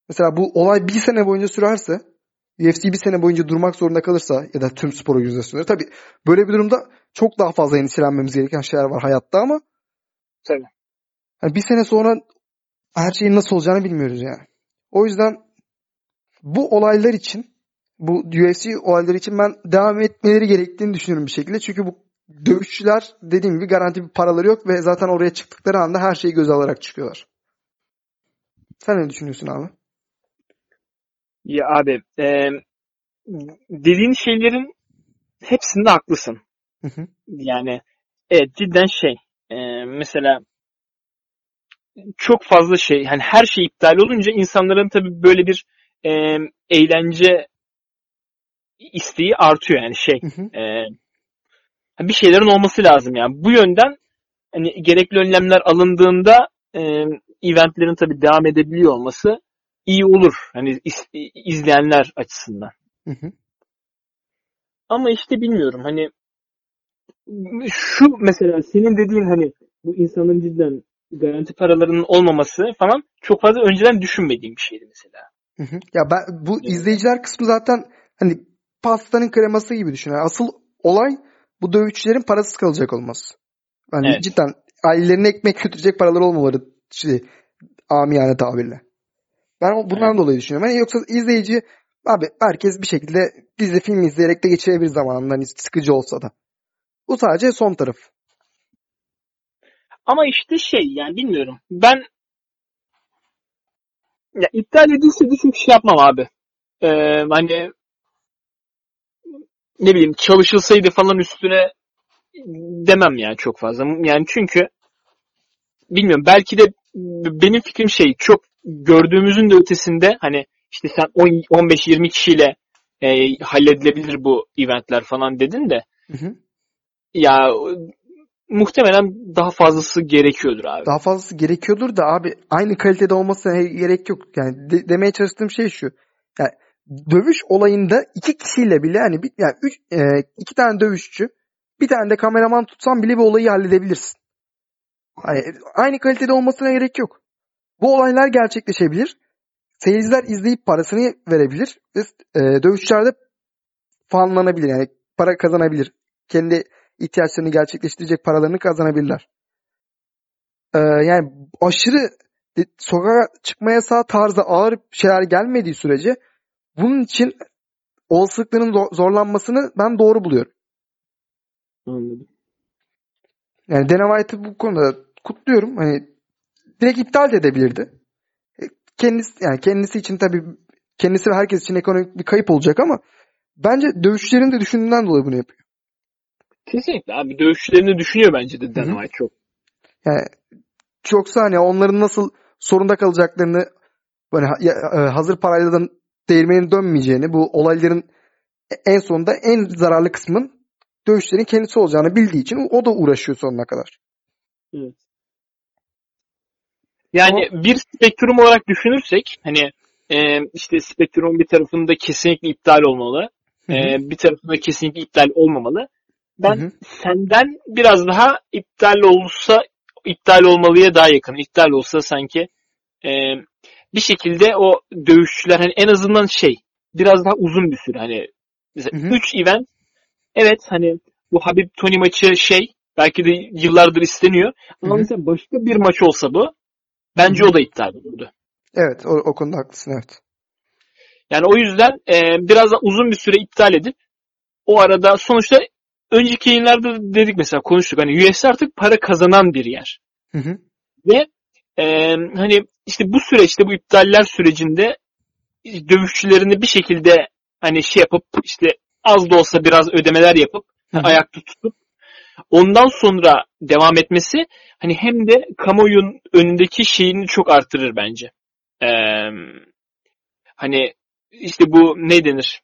Mesela bu olay bir sene boyunca sürerse UFC bir sene boyunca durmak zorunda kalırsa ya da tüm spor organizasyonları tabii böyle bir durumda çok daha fazla endişelenmemiz gereken şeyler var hayatta ama Tabii. hani bir sene sonra her şeyin nasıl olacağını bilmiyoruz yani. O yüzden bu olaylar için bu UFC olayları için ben devam etmeleri gerektiğini düşünüyorum bir şekilde. Çünkü bu dövüşçüler dediğim gibi garanti bir paraları yok ve zaten oraya çıktıkları anda her şeyi göze alarak çıkıyorlar. Sen ne düşünüyorsun abi? Ya abi e, dediğin şeylerin hepsinde haklısın. Hı hı. Yani evet cidden şey e, mesela çok fazla şey hani her şey iptal olunca insanların tabii böyle bir e, eğlence isteği artıyor yani şey Hı hı. e, bir şeylerin olması lazım yani bu yönden hani gerekli önlemler alındığında e, eventlerin tabii devam edebiliyor olması iyi olur hani is- izleyenler açısından. Hı hı. Ama işte bilmiyorum hani şu mesela senin dediğin hani bu insanların cidden garanti paralarının olmaması falan çok fazla önceden düşünmediğim bir şeydi mesela. Hı hı. Ya ben bu Evet. izleyiciler kısmı zaten hani pastanın kreması gibi düşün. Yani asıl olay bu dövüşçülerin parasız kalacak olması. Yani Evet. cidden ailelerine ekmek götürecek paraları olmaları şey, amiyane tabirle. Ben bundan dolayı düşünüyorum. Yani yoksa izleyici abi herkes bir şekilde dizi film izleyerek de geçirebilir zamanında hani sıkıcı olsa da. Bu sadece son taraf. Ama işte şey yani bilmiyorum. Ben ya iptal edilse çok şey yapmam abi. Ee, hani ne bileyim çalışılsaydı falan üstüne demem yani çok fazla. Yani çünkü bilmiyorum belki de benim fikrim şey çok gördüğümüzün de ötesinde hani işte sen 15-20 kişiyle e, halledilebilir bu eventler falan dedin de Hı hı. ya muhtemelen daha fazlası gerekiyordur abi. Daha fazlası gerekiyordur da abi aynı kalitede olmasına gerek yok. Yani de- demeye çalıştığım şey şu. Yani dövüş olayında iki kişiyle bile hani bir, yani üç, e, iki tane dövüşçü bir tane de kameraman tutsan bile bir olayı halledebilirsin. Hani aynı kalitede olmasına gerek yok. Bu olaylar gerçekleşebilir. Seyirciler izleyip parasını verebilir. Ve e, dövüşçüler de fanlanabilir. Yani para kazanabilir. Kendi ihtiyaçlarını gerçekleştirecek paralarını kazanabilirler. Ee, yani aşırı sokağa çıkma yasağı tarzı ağır şeyler gelmediği sürece bunun için olasılıkların zor- zorlanmasını ben doğru buluyorum. Anladım. Yani Dana White'ı bu konuda kutluyorum. Hani direkt iptal de edebilirdi. E, Kendisi yani kendisi için tabii kendisi ve herkes için ekonomik bir kayıp olacak ama bence dövüşçülerin de düşündüğünden dolayı bunu yapıyor. Kesinlikle abi dövüşçülerini düşünüyor bence de. Dana White çok. Yani çoksa hani onların nasıl sorunda kalacaklarını böyle ha- ya- e, hazır parayla da değirmenin dönmeyeceğini bu olayların en sonunda en zararlı kısmın dövüşlerin kendisi olacağını bildiği için o da uğraşıyor sonuna kadar. Evet. Yani bir spektrum olarak düşünürsek hani e, işte spektrumun bir tarafında kesinlikle iptal olmalı. Hı hı. e, bir tarafında kesinlikle iptal olmamalı. Ben Hı hı. senden biraz daha iptal olsa iptal olmalıya daha yakın. İptal olsa sanki e, bir şekilde o dövüşçüler hani en azından şey biraz daha uzun bir süre hani mesela Hı hı. 3 event evet hani bu Habib Tony maçı şey belki de yıllardır isteniyor ama Hı hı. mesela başka bir maç olsa bu bence Hı hı. o da iptal olurdu. Evet o, o konuda haklısın evet. Yani o yüzden e, biraz da uzun bir süre iptal edip o arada sonuçta önceki yayınlarda dedik mesela konuştuk hani UFC artık para kazanan bir yer. Hı hı. Ve e, hani işte bu süreçte bu iptaller sürecinde dövüşçülerini bir şekilde hani şey yapıp işte az da olsa biraz ödemeler yapıp Hı ayakta tutup ondan sonra devam etmesi hani hem de kamuoyunun önündeki şeyini çok artırır bence. Ee, hani işte bu ne denir?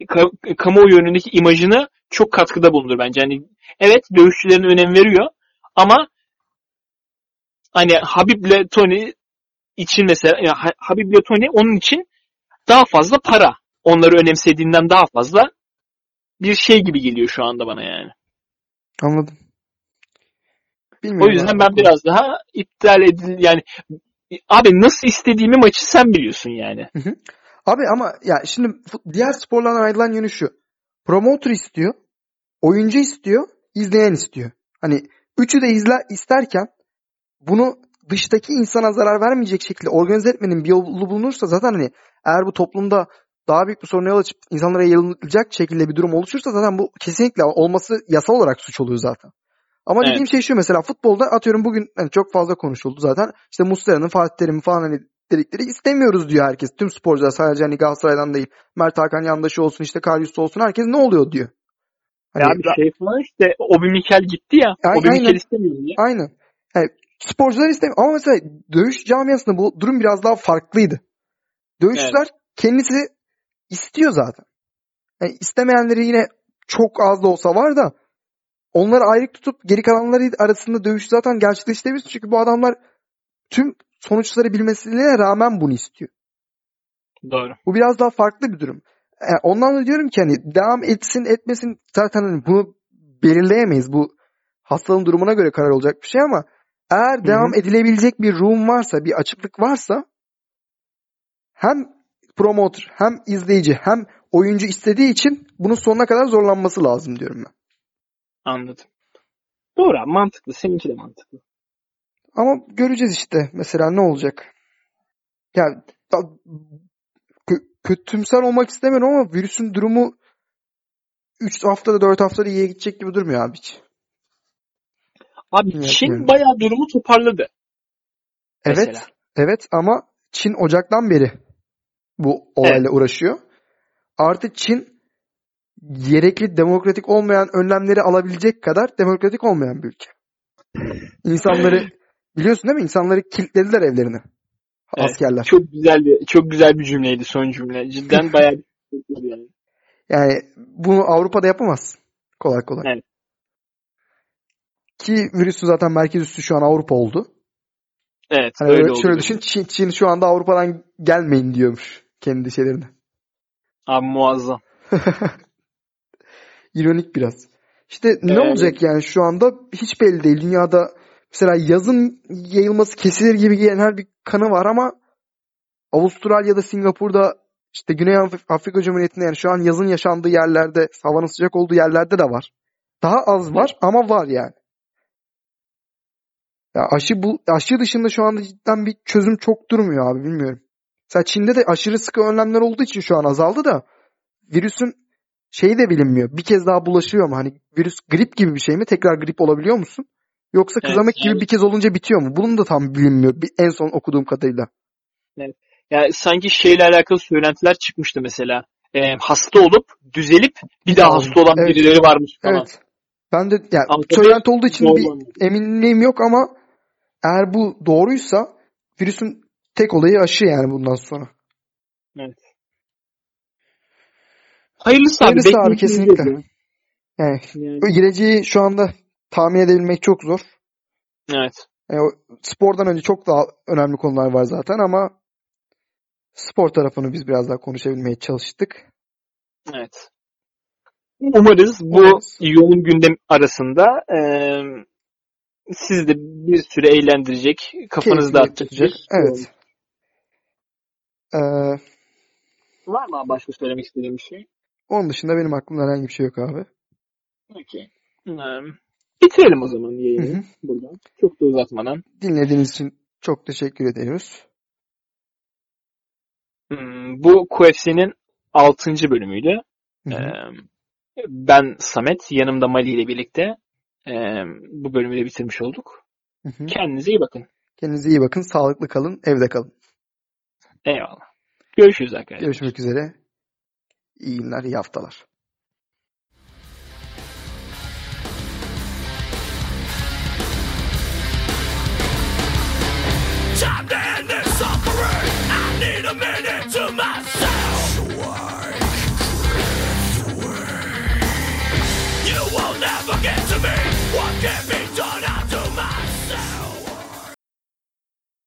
Ka- kamuoyu önündeki imajını çok katkıda bulunur bence. Hani evet dövüşçülerine önem veriyor ama hani Habib'le Tony için mesela yani Habib Lotone onun için daha fazla para. Onları önemsediğinden daha fazla bir şey gibi geliyor şu anda bana yani. Anladım. Bilmiyorum o yüzden abi. ben biraz daha iptal edil yani abi nasıl istediğimi maçı sen biliyorsun yani. Hı hı. Abi ama ya şimdi diğer sporlardan ayrılan yönü şu. Promoter istiyor, oyuncu istiyor, izleyen istiyor. Hani üçü de izler isterken bunu dıştaki insana zarar vermeyecek şekilde organize etmenin bir yolu bulunursa zaten hani eğer bu toplumda daha büyük bir soruna yol açıp insanlara yayılacak şekilde bir durum oluşursa zaten bu kesinlikle olması yasal olarak suç oluyor zaten. Ama Evet. dediğim şey şu mesela futbolda atıyorum bugün hani çok fazla konuşuldu zaten. İşte Muslera'nın Fatih Terim'in falan hani dedikleri istemiyoruz diyor herkes. Tüm sporcular sadece hani Galatasaray'dan değil. Mert Hakan yandaşı olsun işte Karius olsun herkes ne oluyor diyor. Hani ya bir şey falan işte Obi Mikel gitti ya. Aynen, Obi Mikel aynen. istemiyor diye. Aynen. Yani sporcular istemiyor. Ama mesela dövüş camiasında bu durum biraz daha farklıydı. Dövüşçüler kendisi istiyor zaten. Yani istemeyenleri yine çok az da olsa var da onları ayrı tutup geri kalanları arasında dövüş zaten gerçekleştirebiliriz. Çünkü bu adamlar tüm sonuçları bilmesine rağmen bunu istiyor. Doğru. Bu biraz daha farklı bir durum. Yani ondan da diyorum ki hani devam etsin etmesin zaten hani bunu belirleyemeyiz. Bu hastalığın durumuna göre karar olacak bir şey ama eğer Hı hı. devam edilebilecek bir room varsa, bir açıklık varsa hem promoter hem izleyici hem oyuncu istediği için bunun sonuna kadar zorlanması lazım diyorum ben. Anladım. Doğru abi mantıklı. Seninki de mantıklı. Ama göreceğiz işte mesela ne olacak. Ya da- kö- kötümser olmak istemiyorum ama virüsün durumu 3 haftada 4 haftada iyiye gidecek gibi durmuyor abi hiç. Abi Evet, Çin yani. bayağı durumu toparladı. Evet. Mesela. Evet ama Çin Ocak'tan beri bu olayla uğraşıyor. Artı Çin gerekli demokratik olmayan önlemleri alabilecek kadar demokratik olmayan bir ülke. İnsanları biliyorsun değil mi? İnsanları kilitlediler evlerine. Evet. Askerler. Çok güzel bir çok güzel bir cümleydi son cümle. Cidden bayağı bir yani. Yani bunu Avrupa'da yapamaz. Kolay kolay. Evet. Ki virüsün zaten merkez üssü şu an Avrupa oldu. Evet, Hani öyle öyle oldu. şöyle düşün Çin, Çin şu anda Avrupa'dan gelmeyin diyormuş kendi şeylerine. Abi muazzam. İronik biraz. İşte ne Evet. olacak yani şu anda hiç belli değil. Dünyada mesela yazın yayılması kesilir gibi gelen her bir kanı var ama Avustralya'da, Singapur'da işte Güney Af- Afrika Cumhuriyeti'nde yani şu an yazın yaşandığı yerlerde, havanın sıcak olduğu yerlerde de var. Daha az var ama var yani. Ya aşı bu aşı dışında şu anda cidden bir çözüm çok durmuyor abi bilmiyorum. Mesela Çin'de de aşırı sıkı önlemler olduğu için şu an azaldı da virüsün şeyi de bilinmiyor. Bir kez daha bulaşıyor mu? Hani virüs grip gibi bir şey mi? Tekrar grip olabiliyor musun? Yoksa Evet, kızamık gibi yani- bir kez olunca bitiyor mu? Bunun da tam bilinmiyor. Bir, en son okuduğum kadarıyla. Yani sanki şeyle alakalı söylentiler çıkmıştı mesela. Ee, hasta olup düzelip bir daha hasta olan Evet. birileri varmış falan. Evet. Ben de yani Ama söylenti olduğu için bir anladım. eminliğim yok ama eğer bu doğruysa virüsün tek olayı aşı yani bundan sonra. Hayırlısı abi. Hayırlısı abi, bekleyip kesinlikle. göreceğiz Yani ya. Yani, geleceği şu anda tahmin edebilmek çok zor. evet. Yani o spordan önce çok daha önemli konular var zaten ama spor tarafını biz biraz daha konuşabilmeye çalıştık. Evet. Umarız bu Umarız. yoğun gündem arasında eee siz de bir süre eğlendirecek, kafanızı dağıtacak. Evet. Ee, Var mı abi başka söylemek istediğim bir şey? onun dışında benim aklımda herhangi bir şey yok abi. Okey. Eee, Bitirelim o zaman yayını hı. buradan. Çok da uzatmadan. Dinlediğiniz için çok teşekkür ediyoruz. Hmm, Bu QFC'nin 6. bölümüydü. Hı hı. Ben Samet, yanımda Mali ile birlikte eee, bu bölümü de bitirmiş olduk. Hı hı. Kendinize iyi bakın. Kendinize iyi bakın. Sağlıklı kalın. Evde kalın. Eyvallah. Görüşürüz arkadaşlar. Görüşmek üzere. İyi günler, iyi haftalar. Time